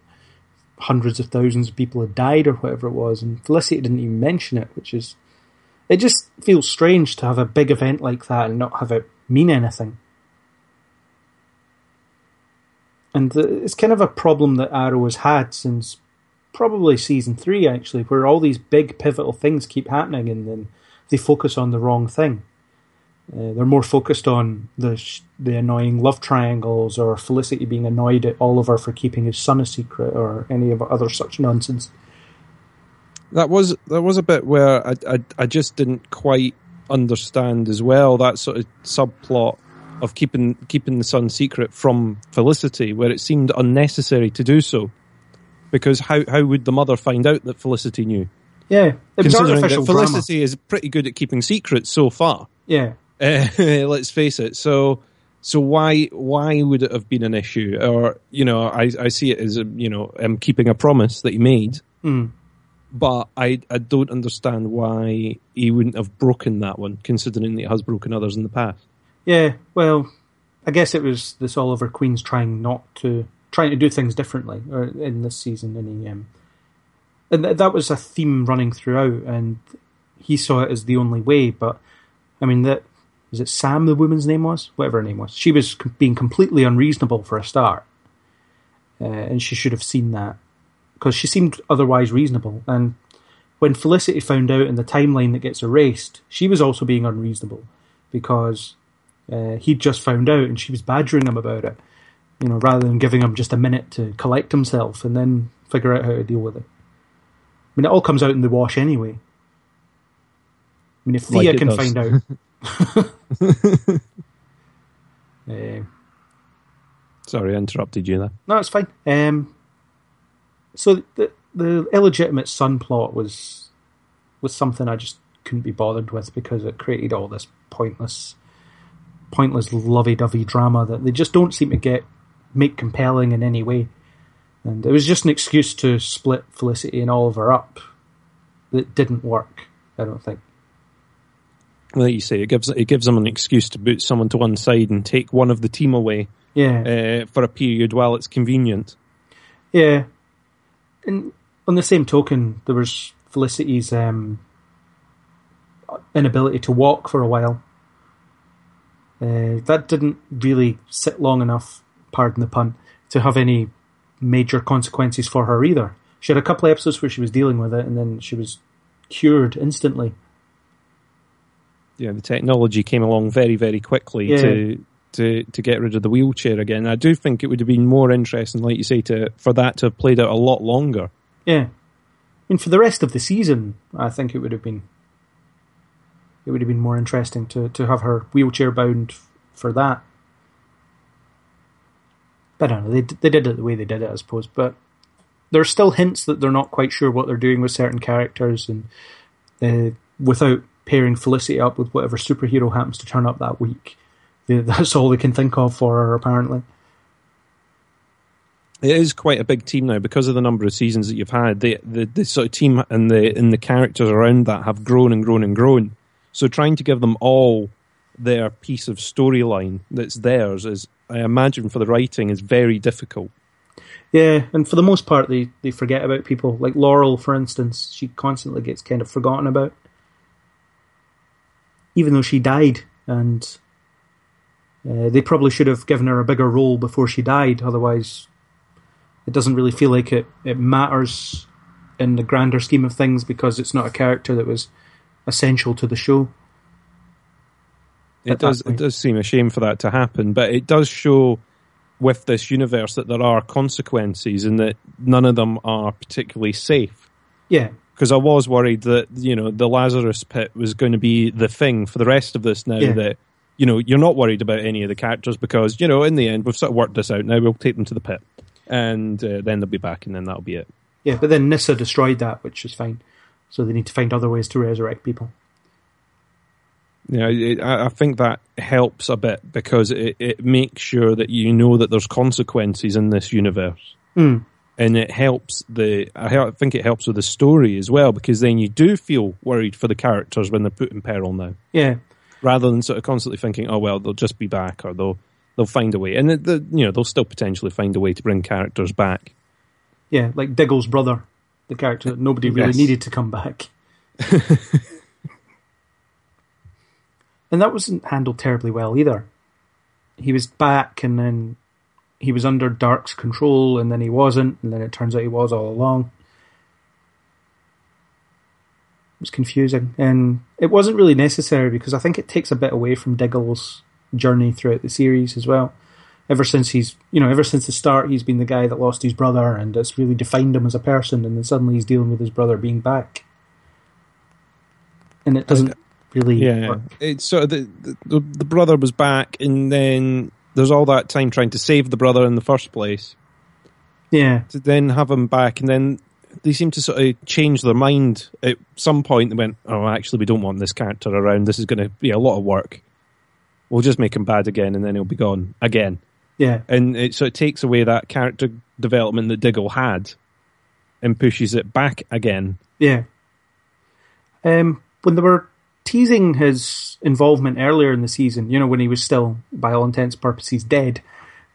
hundreds of thousands of people had died or whatever it was, and Felicity didn't even mention it, which is it just feels strange to have a big event like that and not have it mean anything. And it's kind of a problem that Arrow has had since probably season three, actually, where all these big pivotal things keep happening and then they focus on the wrong thing. Uh, they're more focused on the sh- the annoying love triangles or Felicity being annoyed at Oliver for keeping his son a secret or any of other such nonsense. That was that was a bit where I I, I just didn't quite understand as well that sort of subplot of keeping keeping the son secret from Felicity, where it seemed unnecessary to do so. Because how how would the mother find out that Felicity knew? Yeah, it was Considering artificial that drama. Felicity is pretty good at keeping secrets so far. Yeah, Uh, let's face it. So, so why why would it have been an issue? Or you know, I I see it as a, you know, um, keeping a promise that he made. Mm. But I I don't understand why he wouldn't have broken that one, considering that he has broken others in the past. yeah. Well, I guess it was this Oliver Queen's trying not to trying to do things differently or in this season, and he um, and th- that was a theme running throughout, and he saw it as the only way. But I mean, that was it. Sam, the woman's name was whatever her name was. She was com- being completely unreasonable for a start, uh, and she should have seen that because she seemed otherwise reasonable. And when Felicity found out in the timeline that gets erased, she was also being unreasonable because uh, he'd just found out and she was badgering him about it. You know, rather than giving him just a minute to collect himself and then figure out how to deal with it. I mean, it all comes out in the wash anyway. I mean, if Thea it can does. find out. Uh, Sorry, I interrupted you there. No, it's fine. Um, so the the illegitimate son plot was was something I just couldn't be bothered with because it created all this pointless, pointless lovey-dovey drama that they just don't seem to get make compelling in any way. And it was just an excuse to split Felicity and Oliver up that didn't work. I don't think. Like you say, it gives it gives them an excuse to boot someone to one side and take one of the team away Yeah, uh, for a period while it's convenient. Yeah. And on the same token, there was Felicity's um, inability to walk for a while. Uh, that didn't really sit long enough, pardon the pun, to have any major consequences for her either. She had a couple of episodes where she was dealing with it, and then she was cured instantly. Yeah, the technology came along very, very quickly Yeah. to to to get rid of the wheelchair again. I do think it would have been more interesting, like you say, to for that to have played out a lot longer. Yeah. I mean, for the rest of the season, I think it would have been it would have been more interesting to, to have her wheelchair bound for that. But I don't know. They they did it the way they did it, I suppose. But there are still hints that they're not quite sure what they're doing with certain characters, and uh, without pairing Felicity up with whatever superhero happens to turn up that week. That's all they can think of for her. Apparently, It is quite a big team now because of the number of seasons that you've had. The the, the sort of team and the and the characters around that have grown and grown and grown. So trying to give them all their piece of storyline that's theirs is, I imagine, for the writing is very difficult. Yeah, and for the most part, they, they forget about people. Like Laurel, for instance, she constantly gets kind of forgotten about. Even though she died, and uh, they probably should have given her a bigger role before she died, otherwise, it doesn't really feel like it, it matters in the grander scheme of things because it's not a character that was essential to the show. It does. It does seem a shame for that to happen, but it does show with this universe that there are consequences and that none of them are particularly safe. Yeah. Because I was worried that you know the Lazarus pit was going to be the thing for the rest of this. Now Yeah. that you know you're not worried about any of the characters because you know in the end we've sort of worked this out. Now we'll take them to the pit, and uh, then they'll be back, and then that'll be it. Yeah, but then Nissa destroyed that, which is fine. So they need to find other ways to resurrect people. you know, it, I I think that helps a bit because it, it makes sure that you know that there's consequences in this universe, Mm. And it helps the. I think it helps with the story as well because then you do feel worried for the characters when they're put in peril now, Yeah, rather than sort of constantly thinking, "Oh well, they'll just be back," or they'll they'll find a way, and the, the, you know they'll still potentially find a way to bring characters back. yeah, like Diggle's brother, the character that nobody really Yes. needed to come back. and that wasn't handled terribly well either. He was back, and then he was under Darhk's control, and then he wasn't, and then it turns out he was all along. It was confusing, and it wasn't really necessary because I think it takes a bit away from Diggle's journey throughout the series as well. Ever since he's, you know, ever since the start, he's been the guy that lost his brother, and it's really defined him as a person. And then suddenly he's dealing with his brother being back, and it doesn't really Yeah, work. it's sort of the, the the brother was back, and then there's all that time trying to save the brother in the first place. Yeah, to then have him back, and then they seem to sort of change their mind at some point. They went, "Oh, actually, we don't want this character around. This is going to be a lot of work. We'll just make him bad again, and then he'll be gone again." yeah, And it, so it takes away that character development that Diggle had, and pushes it back again. yeah. Um, when they were teasing his involvement earlier in the season, you know, when he was still, by all intents and purposes, dead,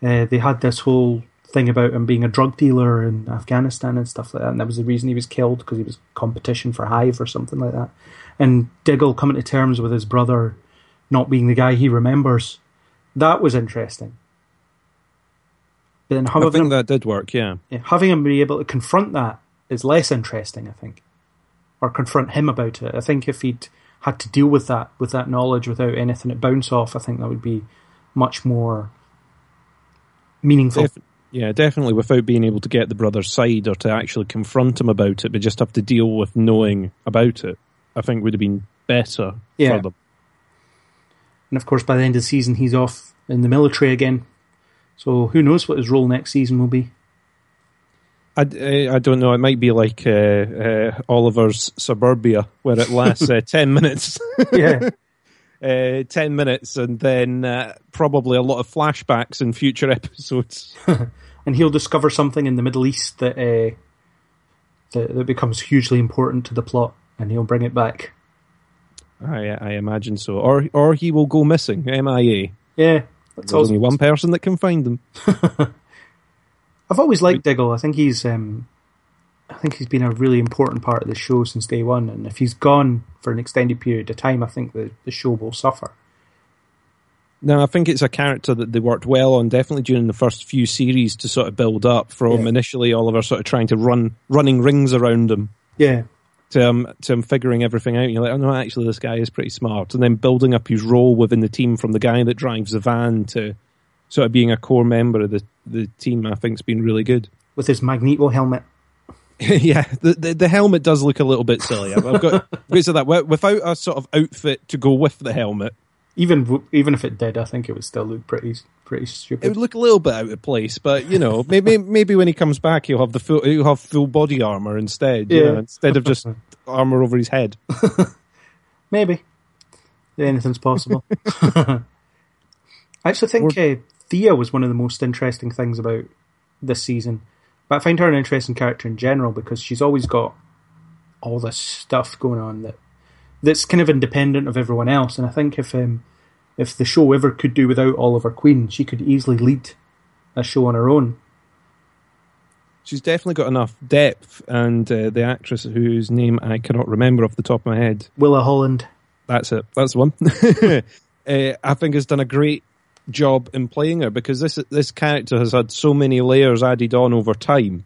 uh, they had this whole thing about him being a drug dealer in Afghanistan and stuff like that, and that was the reason he was killed because he was competition for Hive or something like that. And Diggle coming to terms with his brother not being the guy he remembers, that was interesting. But then I having think him, that did work. Yeah, yeah, having him be able to confront that is less interesting, I think, or confront him about it. I think if he'd had to deal with that with that knowledge without anything to bounce off, I think that would be much more meaningful. Def- yeah, definitely. Without being able to get the brother's side or to actually confront him about it, but just have to deal with knowing about it, I think would have been better Yeah. for them. And of course, by the end of the season, he's off in the military again. So who knows what his role next season will be? I, I, I don't know. It might be like uh, uh, Oliver's Suburbia, where it lasts uh, ten minutes, Yeah, uh, ten minutes, and then uh, probably a lot of flashbacks in future episodes. and he'll discover something in the Middle East that uh, that, that becomes hugely important to the plot, and he'll bring it back. I, I imagine so, or or he will go missing, MIA. Yeah, that's There's also only one person that can find them. I've always liked Diggle. I think he's um, I think he's been a really important part of the show since day one. And if he's gone for an extended period of time, I think the, the show will suffer. No, I think it's a character that they worked well on, definitely during the first few series to sort of build up from Yeah. initially Oliver sort of trying to run running rings around him Yeah, to um, to him figuring everything out. And you're like, oh no, actually this guy is pretty smart. And then building up his role within the team from the guy that drives the van to sort of being a core member of the, the team, I think's been really good. with his Magneto helmet. yeah, the, the the helmet does look a little bit silly. I've, I've got of that without a sort of outfit to go with the helmet. Even even if it did, I think it would still look pretty pretty stupid. It would look a little bit out of place, but you know, maybe maybe when he comes back, he'll have the full he'll have full body armor instead. you Yeah. know, instead of just armor over his head. Maybe anything's possible. I actually think uh, Thea was one of the most interesting things about this season. But I find her an interesting character in general because she's always got all this stuff going on that that's kind of independent of everyone else. And I think if um, if the show ever could do without Oliver Queen, she could easily lead a show on her own. She's definitely got enough depth, and uh, the actress whose name I cannot remember off the top of my head. Willa Holland. That's it. That's the one. uh, I think has done a great job in playing her because this this character has had so many layers added on over time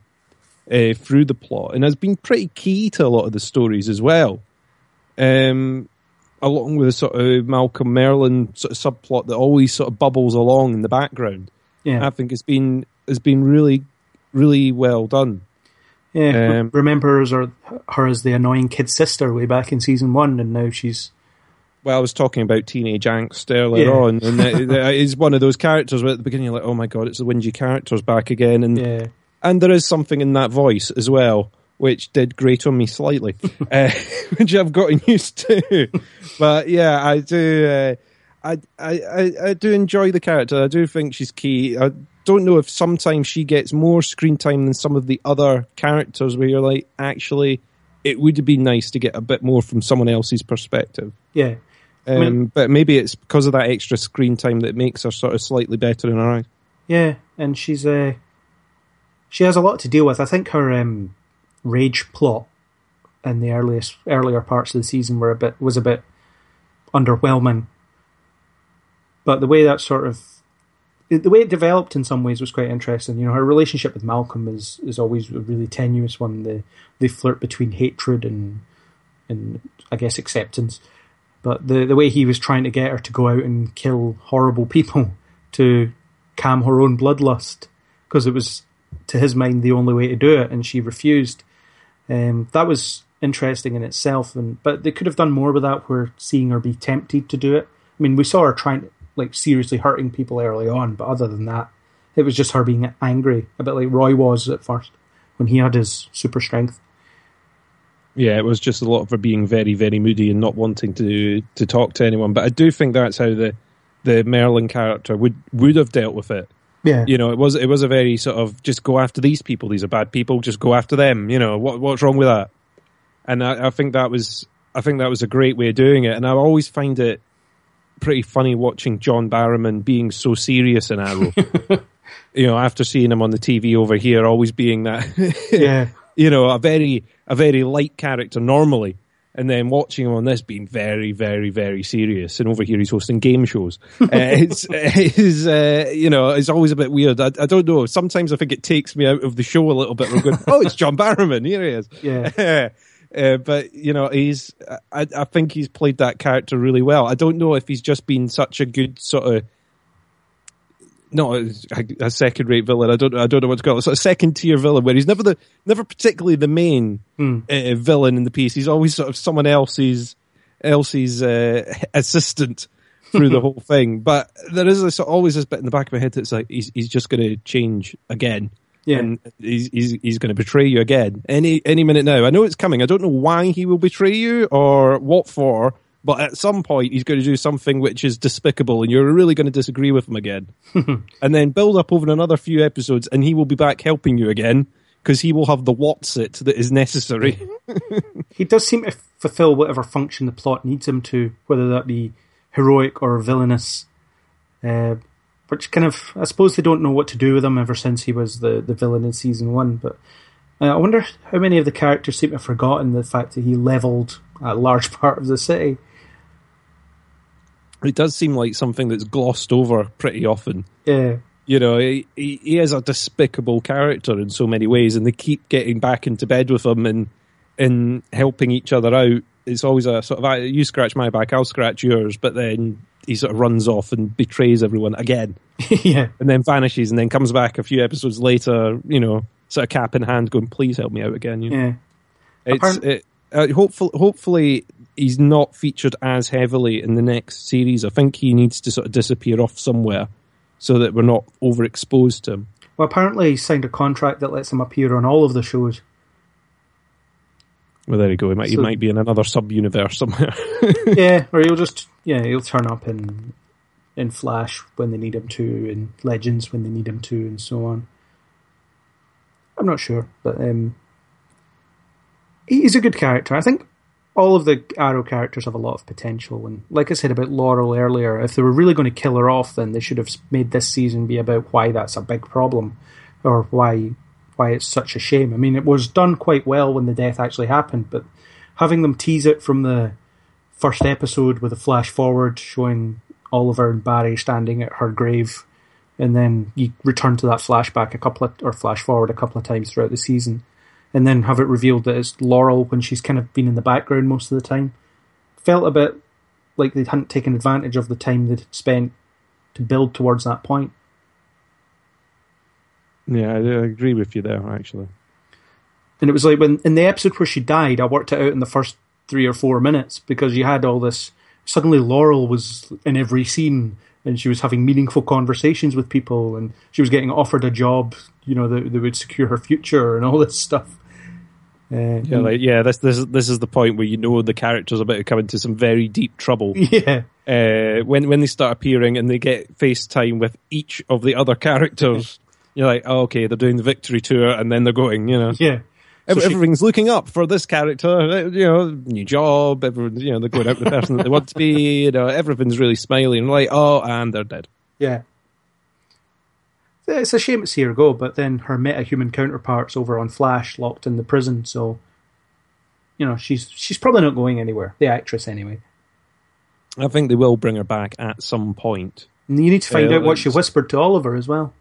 uh, through the plot, and has been pretty key to a lot of the stories as well. Um, along with the sort of Malcolm Merlyn sort of subplot that always sort of bubbles along in the background. Yeah, I think it's been has been really really well done. Yeah, um, remember her, her as the annoying kid sister way back in season one, and now she's. Well, I was talking about teenage angst earlier yeah. on, and it is one of those characters where at the beginning you're like, "Oh my god, it's the whingy characters back again," and yeah. and there is something in that voice as well, which did grate on me slightly, uh, which I've gotten used to. but yeah, I do. Uh, I, I, I do enjoy the character. I do think she's key. I don't know if sometimes she gets more screen time than some of the other characters where you're like, actually, it would have been nice to get a bit more from someone else's perspective. Yeah. Um, I mean, but maybe it's because of that extra screen time that makes her sort of slightly better in her eyes. Yeah, and she's uh, she has a lot to deal with. I think her um, rage plot in the earliest earlier parts of the season were a bit was a bit underwhelming but the way that sort of the way it developed in some ways was quite interesting. You know, her relationship with Malcolm is is always a really tenuous one. They they flirt between hatred and and I guess acceptance. But the the way he was trying to get her to go out and kill horrible people to calm her own bloodlust because it was to his mind the only way to do it, and she refused. Um, that was interesting in itself, and but they could have done more with that. Where seeing her be tempted to do it. I mean, we saw her trying like seriously hurting people early on, but other than that, it was just her being angry, a bit like Roy was at first when he had his super strength. Yeah, it was just a lot of her being very, very moody and not wanting to to talk to anyone. But I do think that's how the the Merlyn character would would have dealt with it. Yeah, you know, it was it was a very sort of just go after these people. These are bad people. Just go after them. You know, what what's wrong with that? And I, I think that was I think that was a great way of doing it. And I always find it pretty funny watching John Barrowman being so serious in Arrow. you know, after seeing him on the TV over here, always being that, yeah, you know, a very a very light character normally, and then watching him on this being very, very, very serious. And over here, he's hosting game shows. uh, it's, it's uh, you know, it's always a bit weird. I, I, don't know. Sometimes I think it takes me out of the show a little bit. We're going, oh, it's John Barrowman. Here he is. Yeah. Uh, but you know, he's. I, I think he's played that character really well. I don't know if he's just been such a good sort of not a, a second rate villain. I don't I don't know what to call it. Of second tier villain where he's never the never particularly the main hmm. uh, villain in the piece. He's always sort of someone else's else's uh, assistant through the whole thing. But there is this, always this bit in the back of my head that's like he's he's just going to change again. Yeah. And he's he's, he's going to betray you again any any minute now. I know it's coming. I don't know why he will betray you or what for, but at some point he's going to do something which is despicable, and you're really going to disagree with him again. and then build up over another few episodes, and he will be back helping you again because he will have the what's it that is necessary. he does seem to fulfill whatever function the plot needs him to, whether that be heroic or villainous. Uh, which kind of I suppose they don't know what to do with him ever since he was the, the villain in season one. But uh, I wonder how many of the characters seem to have forgotten the fact that he leveled a large part of the city. It does seem like something that's glossed over pretty often. Yeah. You know, he, he, is a despicable character in so many ways, and they keep getting back into bed with him and and helping each other out. It's always a sort of you scratch my back, I'll scratch yours, but then he sort of runs off and betrays everyone again. yeah. And then vanishes and then comes back a few episodes later, you know, sort of cap in hand going, please help me out again. You know? Yeah. It's, it, uh, hopefully, hopefully he's not featured as heavily in the next series. I think he needs to sort of disappear off somewhere so that we're not overexposed to him. Well, apparently he signed a contract that lets him appear on all of the shows. Well, there you go. He might, so, he might be in another sub universe somewhere. yeah, or he'll just yeah he'll turn up in in Flash when they need him to, in Legends when they need him to, and so on. I'm not sure, but um, he's a good character. I think all of the Arrow characters have a lot of potential, and like I said about Laurel earlier, if they were really going to kill her off, then they should have made this season be about why that's a big problem, or why why it's such a shame. I mean, it was done quite well when the death actually happened, but having them tease it from the first episode with a flash forward showing Oliver and Barry standing at her grave, and then you return to that flashback a couple of, or flash forward a couple of times throughout the season, and then have it revealed that it's Laurel when she's kind of been in the background most of the time. Felt a bit like they hadn't taken advantage of the time they'd spent to build towards that point. Yeah, I, agree with you there, actually. And it was like when in the episode where she died, I worked it out in the first three or four minutes because you had all this. Suddenly, Laurel was in every scene, and she was having meaningful conversations with people, and she was getting offered a job, you know, that, that would secure her future and all this stuff. Uh, Yeah, like yeah, this this is this is the point where you know the character's are about to come into some very deep trouble. yeah, Uh, when when they start appearing and they get FaceTime with each of the other characters, you're like, oh, okay, they're doing the victory tour, and then they're going, you know, yeah. So she- everything's looking up for this character. uh, You know, new job. Everyone, you know, they're going out with the person that they want to be. You know, everything's really smiley and like, oh, and they're dead. Yeah. It's a shame to see her go, but then her meta-human counterparts over on Flash locked in the prison, so you know she's she's probably not going anywhere. The actress, anyway. I think they will bring her back at some point. You need to find Yeah, out what she whispered to Oliver as well.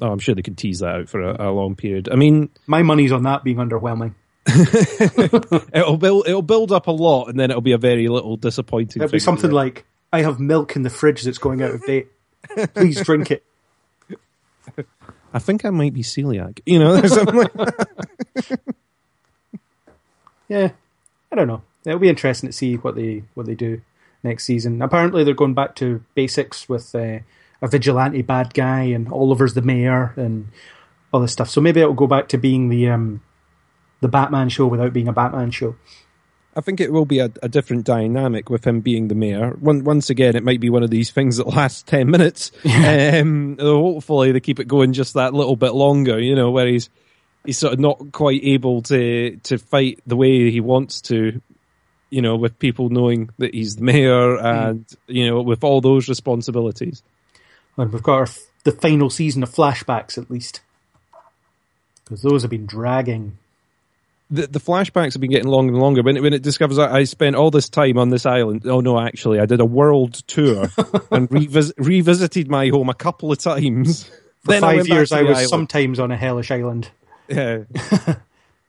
Oh, I'm sure they could tease that out for a, a long period. I mean, My money's on that being underwhelming. it'll build it'll build up a lot, and then it'll be a very little disappointing. It'll be thing. something like, "I have milk in the fridge that's going out of date. Please drink it." I think I might be celiac. You know, something like Yeah, I don't know. It'll be interesting to see what they what they do next season. Apparently, they're going back to basics with uh, a vigilante bad guy, and Oliver's the mayor, and all this stuff. So maybe it'll go back to being the um, the Batman show without being a Batman show. I think it will be a, a different dynamic with him being the mayor. One, once again, it might be one of these things that lasts 10 minutes. um, hopefully they keep it going just that little bit longer, you know, where he's, he's sort of not quite able to, to fight the way he wants to, you know, with people knowing that he's the mayor and, you know, with all those responsibilities. And we've got our, f- the final season of flashbacks at least, because those have been dragging. the, the flashbacks have been getting longer and longer. When it, when it discovers that I spent all this time on this island, oh no, actually, I did a world tour and revis- revisited my home a couple of times. For Then I five back years, I was island. sometimes on a hellish island. Yeah.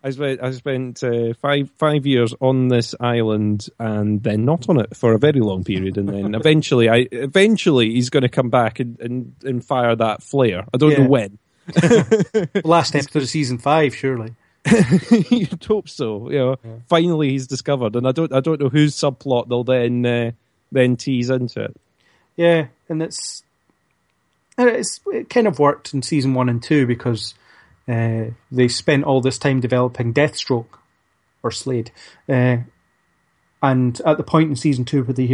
I spent I spent uh, five five years on this island and then not on it for a very long period, and then eventually, I eventually he's going to come back and, and, and fire that flare. I don't Yeah. know when. Last episode of season five, surely. You'd hope so. You know, finally he's discovered, and I don't I don't know whose subplot they'll then uh, then tease into it. Yeah, and it's and it's it kind of worked in season one and two because uh, they spent all this time developing Deathstroke or Slade, uh, and at the point in season two where they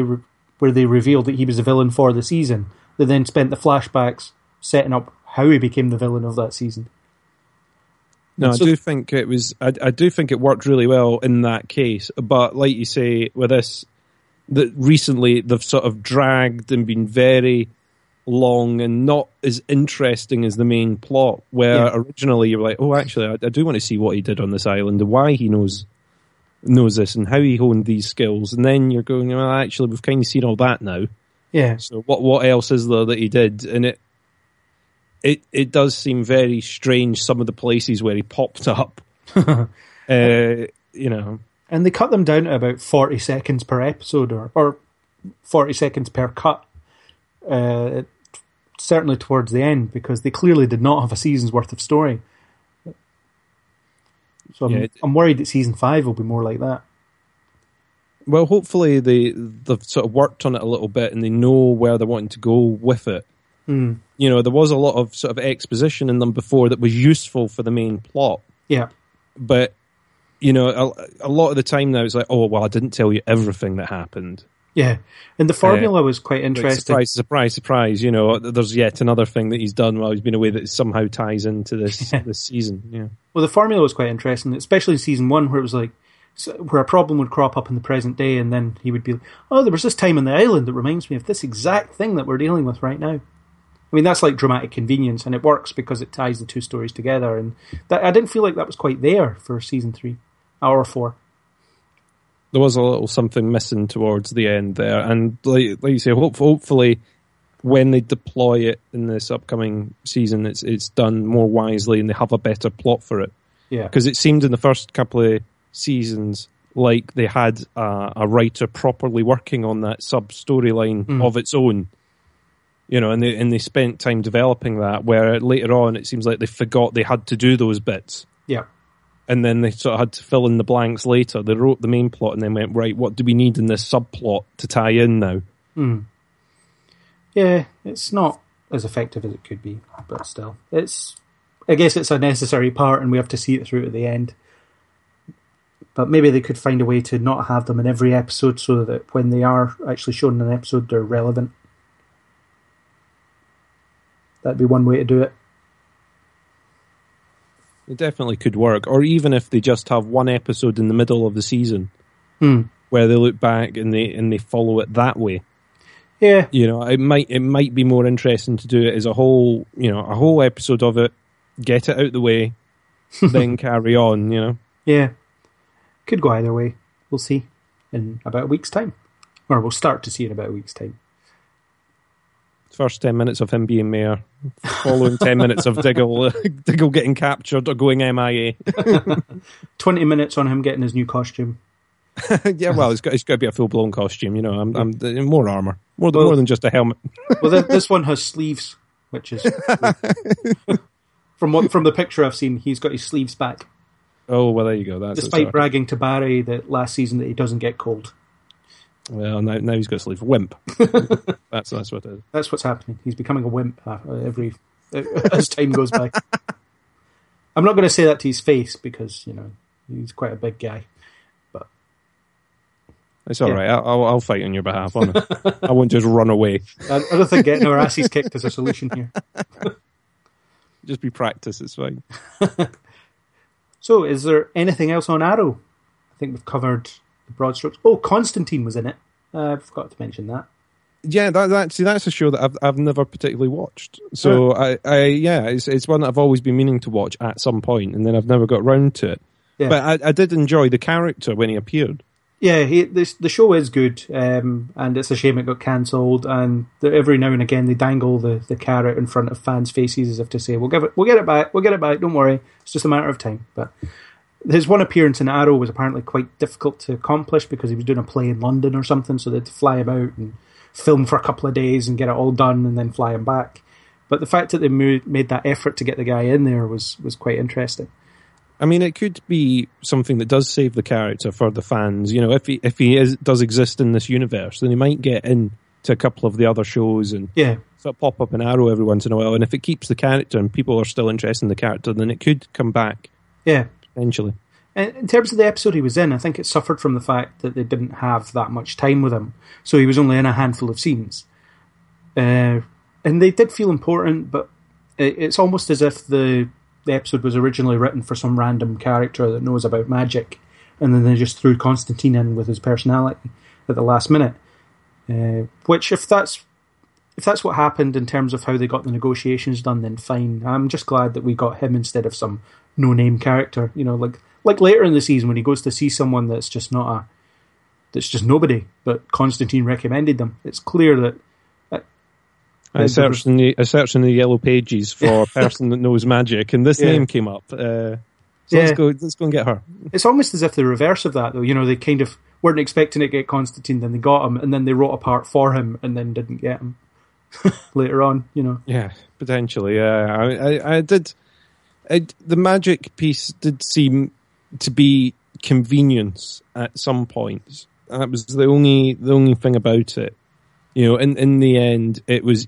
where they revealed that he was the villain for the season, they then spent the flashbacks setting up how he became the villain of that season. No, I do think it was. I, I do think it worked really well in that case. But like you say, with this, that recently they've sort of dragged and been very long and not as interesting as the main plot. Where Yeah. originally you were like, oh, actually, I, I do want to see what he did on this island and why he knows knows this and how he honed these skills. And then you're going, well, actually, we've kind of seen all that now. Yeah, So what what else is there that he did? And it it it does seem very strange. Some of the places where he popped up, uh, you know, and they cut them down to about forty seconds per episode, or or forty seconds per cut. Uh, certainly towards the end, because they clearly did not have a season's worth of story. So I'm, Yeah, it- I'm worried that season five will be more like that. well, hopefully they they've sort of worked on it a little bit and they know where they're wanting to go with it. Hmm. You know, there was a lot of sort of exposition in them before that was useful for the main plot, Yeah, but you know, a, a lot of the time now it's like, oh well, I didn't tell you everything that happened. Yeah, and the uh, formula was quite interesting. surprise, surprise, surprise! You know, there's yet another thing that he's done while he's been away that somehow ties into this this season. Yeah, Well, the formula was quite interesting, especially in season one, where it was like where a problem would crop up in the present day, and then he would be, like, oh, there was this time on the island that reminds me of this exact thing that we're dealing with right now. I mean, that's like dramatic convenience, and it works because it ties the two stories together. And that, I didn't feel like that was quite there for season three or four. There was a little something missing towards the end there, and like, like you say, hope, hopefully, when they deploy it in this upcoming season, it's it's done more wisely, and they have a better plot for it. Yeah, because it seemed in the first couple of seasons like they had a, a writer properly working on that sub storyline Mm. of its own. You know, and they and they spent time developing that. Where later on, it seems like they forgot they had to do those bits, and then they sort of had to fill in the blanks later. They wrote the main plot and then went right. What do we need in this subplot to tie in now? mm. yeah. It's not as effective as it could be, but still, it's. I guess it's a necessary part, and we have to see it through to the end. But maybe they could find a way to not have them in every episode, so that when they are actually shown in an episode, they're relevant. That'd be one way to do it. It definitely could work, or even if they just have one episode in the middle of the season Hmm. where they look back and they and they follow it that way. Yeah, you know, it might it might be more interesting to do it as a whole, you know, a whole episode of it, get it out the way, then carry on. You know, yeah. Could go either way. We'll see in about a week's time, or we'll start to see in about a week's time. First ten minutes of him being mayor, following ten minutes of Diggle uh, Diggle getting captured or going MIA. Twenty minutes on him getting his new costume. yeah, well, it's got it's got to be a full blown costume. You know, I'm, I'm uh, more armor, more than Well- more than just a helmet. Well, this, this one has sleeves, which is from what from the picture I've seen, he's got his sleeves back, Oh well, there you go. That's despite bragging to Barry that last season that he doesn't get cold. Well, now now he's got sleeve wimp. that's that's what it is. That's what's happening. He's becoming a wimp uh, every as time goes by. I'm not going to say that to his face because you know he's quite a big guy. But it's all Yeah. right. I'll, I'll fight on your behalf. On it. I won't just run away. I, I don't think getting our asses kicked is a solution here. Just be practice. It's fine. So, is there anything else on Arrow? I think we've covered the broad strokes. Oh, Constantine was in it. Uh, I forgot to mention that. Yeah, that, that see, that's a show that I've I've never particularly watched. So I, I yeah, it's it's one that I've always been meaning to watch at some point, and then I've never got round to it. Yeah. But I, I did enjoy the character when he appeared. Yeah, he, this, the show is good, um, and it's a shame it got cancelled. And every now and again, they dangle the, the carrot in front of fans' faces as if to say, "We'll give it, we'll get it back, we'll get it back. Don't worry, it's just a matter of time." But his one appearance in Arrow was apparently quite difficult to accomplish because he was doing a play in London or something, so they had to fly him out and film for a couple of days and get it all done, and then fly him back. But the fact that they made that effort to get the guy in there was was quite interesting. I mean, it could be something that does save the character for the fans. You know, if he if he is, does exist in this universe, then he might get in to a couple of the other shows and Yeah, sort of pop up an arrow every once in a while. And if it keeps the character and people are still interested in the character, then it could come back yeah. Potentially. And in terms of the episode he was in, I think it suffered from the fact that they didn't have that much time with him, so he was only in a handful of scenes. Uh, and they did feel important, but it, it's almost as if the the episode was originally written for some random character that knows about magic, and then they just threw Constantine in with his personality at the last minute. Uh, which, if that's if that's what happened in terms of how they got the negotiations done, then fine. I'm just glad that we got him instead of some no name character. You know, like like later in the season when he goes to see someone that's just not a that's just nobody, but Constantine recommended them. It's clear that I searched in the I searched in the yellow pages for a person that knows magic, and this Yeah. name came up. Uh, so Yeah. let's go. Let's go and get her. it's almost as if the reverse of that, though. You know, they kind of weren't expecting to get Constantine, then they got him, and then they wrote a part for him, and then didn't get him later on. You know, Yeah, potentially. Yeah, I, I, I did. I, the magic piece did seem to be convenience at some points. That was the only the only thing about it. You know, in in the end, it was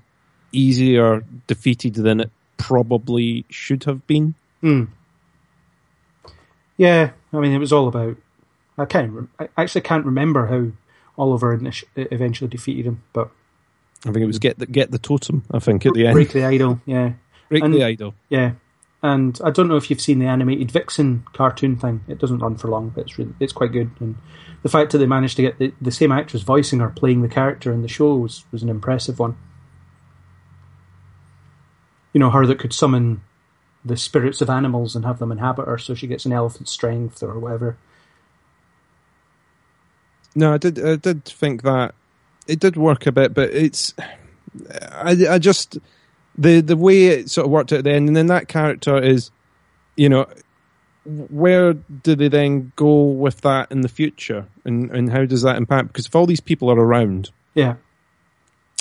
easier defeated than it probably should have been. Hmm. yeah. I mean, it was all about. I can't. Rem- I actually can't remember how Oliver init- eventually defeated him, but I think it was get the get the totem. I think at the end, break the idol. Yeah, break and- the idol. yeah. And I don't know if you've seen the animated Vixen cartoon thing. It doesn't run for long, but it's really, it's quite good. And the fact that they managed to get the, the same actress voicing her playing the character in the show was, was an impressive one. You know, her that could summon the spirits of animals and have them inhabit her, so she gets an elephant strength or whatever. No, I did. I did think that it did work a bit, but it's. I, I just the the way it sort of worked at the end, and then that character is, you know, where do they then go with that in the future, and and how does that impact? Because if all these people are around, Yeah.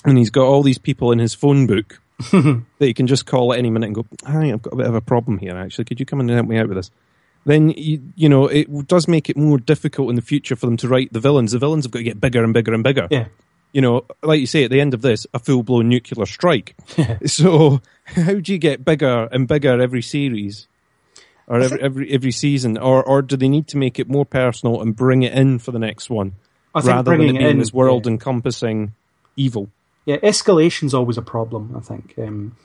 and he's got all these people in his phone book that he can just call at any minute and go, "Hi, I've got a bit of a problem here. Actually, could you come and help me out with this?" Then you, you know it does make it more difficult in the future for them to write the villains. The villains have got to get bigger and bigger and bigger. Yeah. You know, like you say, at the end of this, a full blown nuclear strike. so how do you get bigger and bigger every series? Or every, every every season, or or do they need to make it more personal and bring it in for the next one, I rather than it it being in, this world yeah. encompassing evil? Yeah, escalation's always a problem. I think. Um,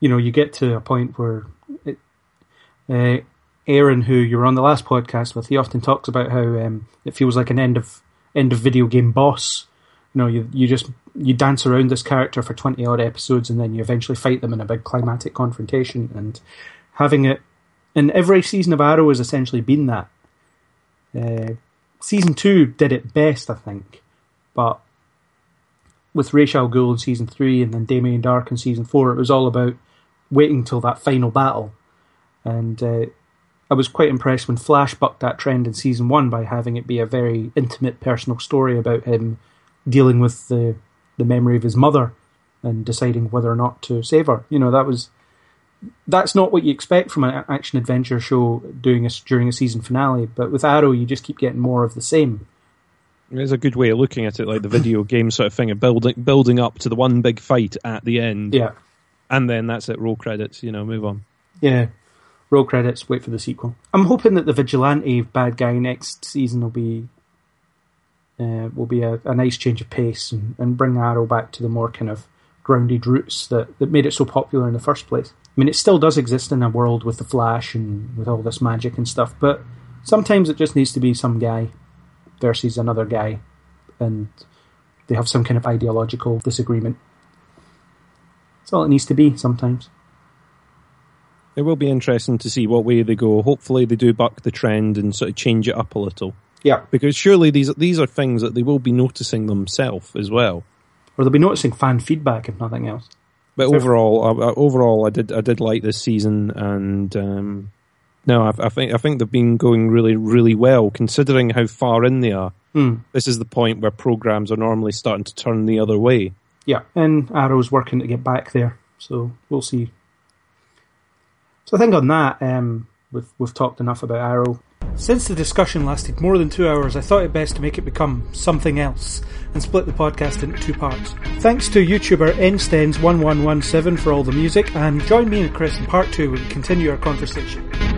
you know, you get to a point where it, uh, Aaron, who you were on the last podcast with, he often talks about how um, it feels like an end of end of video game boss. Know, you you just you dance around this character for twenty odd episodes, and then you eventually fight them in a big climatic confrontation. And having it in every season of Arrow has essentially been that. Uh, season two did it best, I think, but with Ra's al Ghul in season three and then Damien Darhk in season four, it was all about waiting till that final battle. And uh, I was quite impressed when Flash bucked that trend in season one by having it be a very intimate, personal story about him dealing with the the memory of his mother and deciding whether or not to save her. You know, that was that's not what you expect from an action adventure show doing a, during a season finale. But with Arrow, you just keep getting more of the same. It's a good way of looking at it, like the video game sort of thing of building building up to the one big fight at the end, Yeah, and then that's it. Roll credits, you know, move on. yeah. Roll credits. Wait for the sequel. I'm hoping that the vigilante bad guy next season will be uh, will be a, a nice change of pace and, and bring Arrow back to the more kind of grounded roots that, that made it so popular in the first place. I mean, it still does exist in a world with the Flash and with all this magic and stuff, but sometimes it just needs to be some guy versus another guy, and they have some kind of ideological disagreement. That's all it needs to be sometimes. It will be interesting to see what way they go. Hopefully, they do buck the trend and sort of change it up a little, Yeah. because surely these these are things that they will be noticing themselves as well. Or they'll be noticing fan feedback, if nothing else. But overall, uh, uh, overall, I did I did like this season, and um, no, I, I think I think they've been going really really well considering how far in they are. Hmm. This is the point where programs are normally starting to turn the other way. Yeah, and Arrow's working to get back there, so we'll see. So I think on that, um, we've we've talked enough about Arrow. Since the discussion lasted more than two hours, I thought it best to make it become something else and split the podcast into two parts. Thanks to YouTuber nstens1117 for all the music, and join me and Chris in part two where we continue our conversation.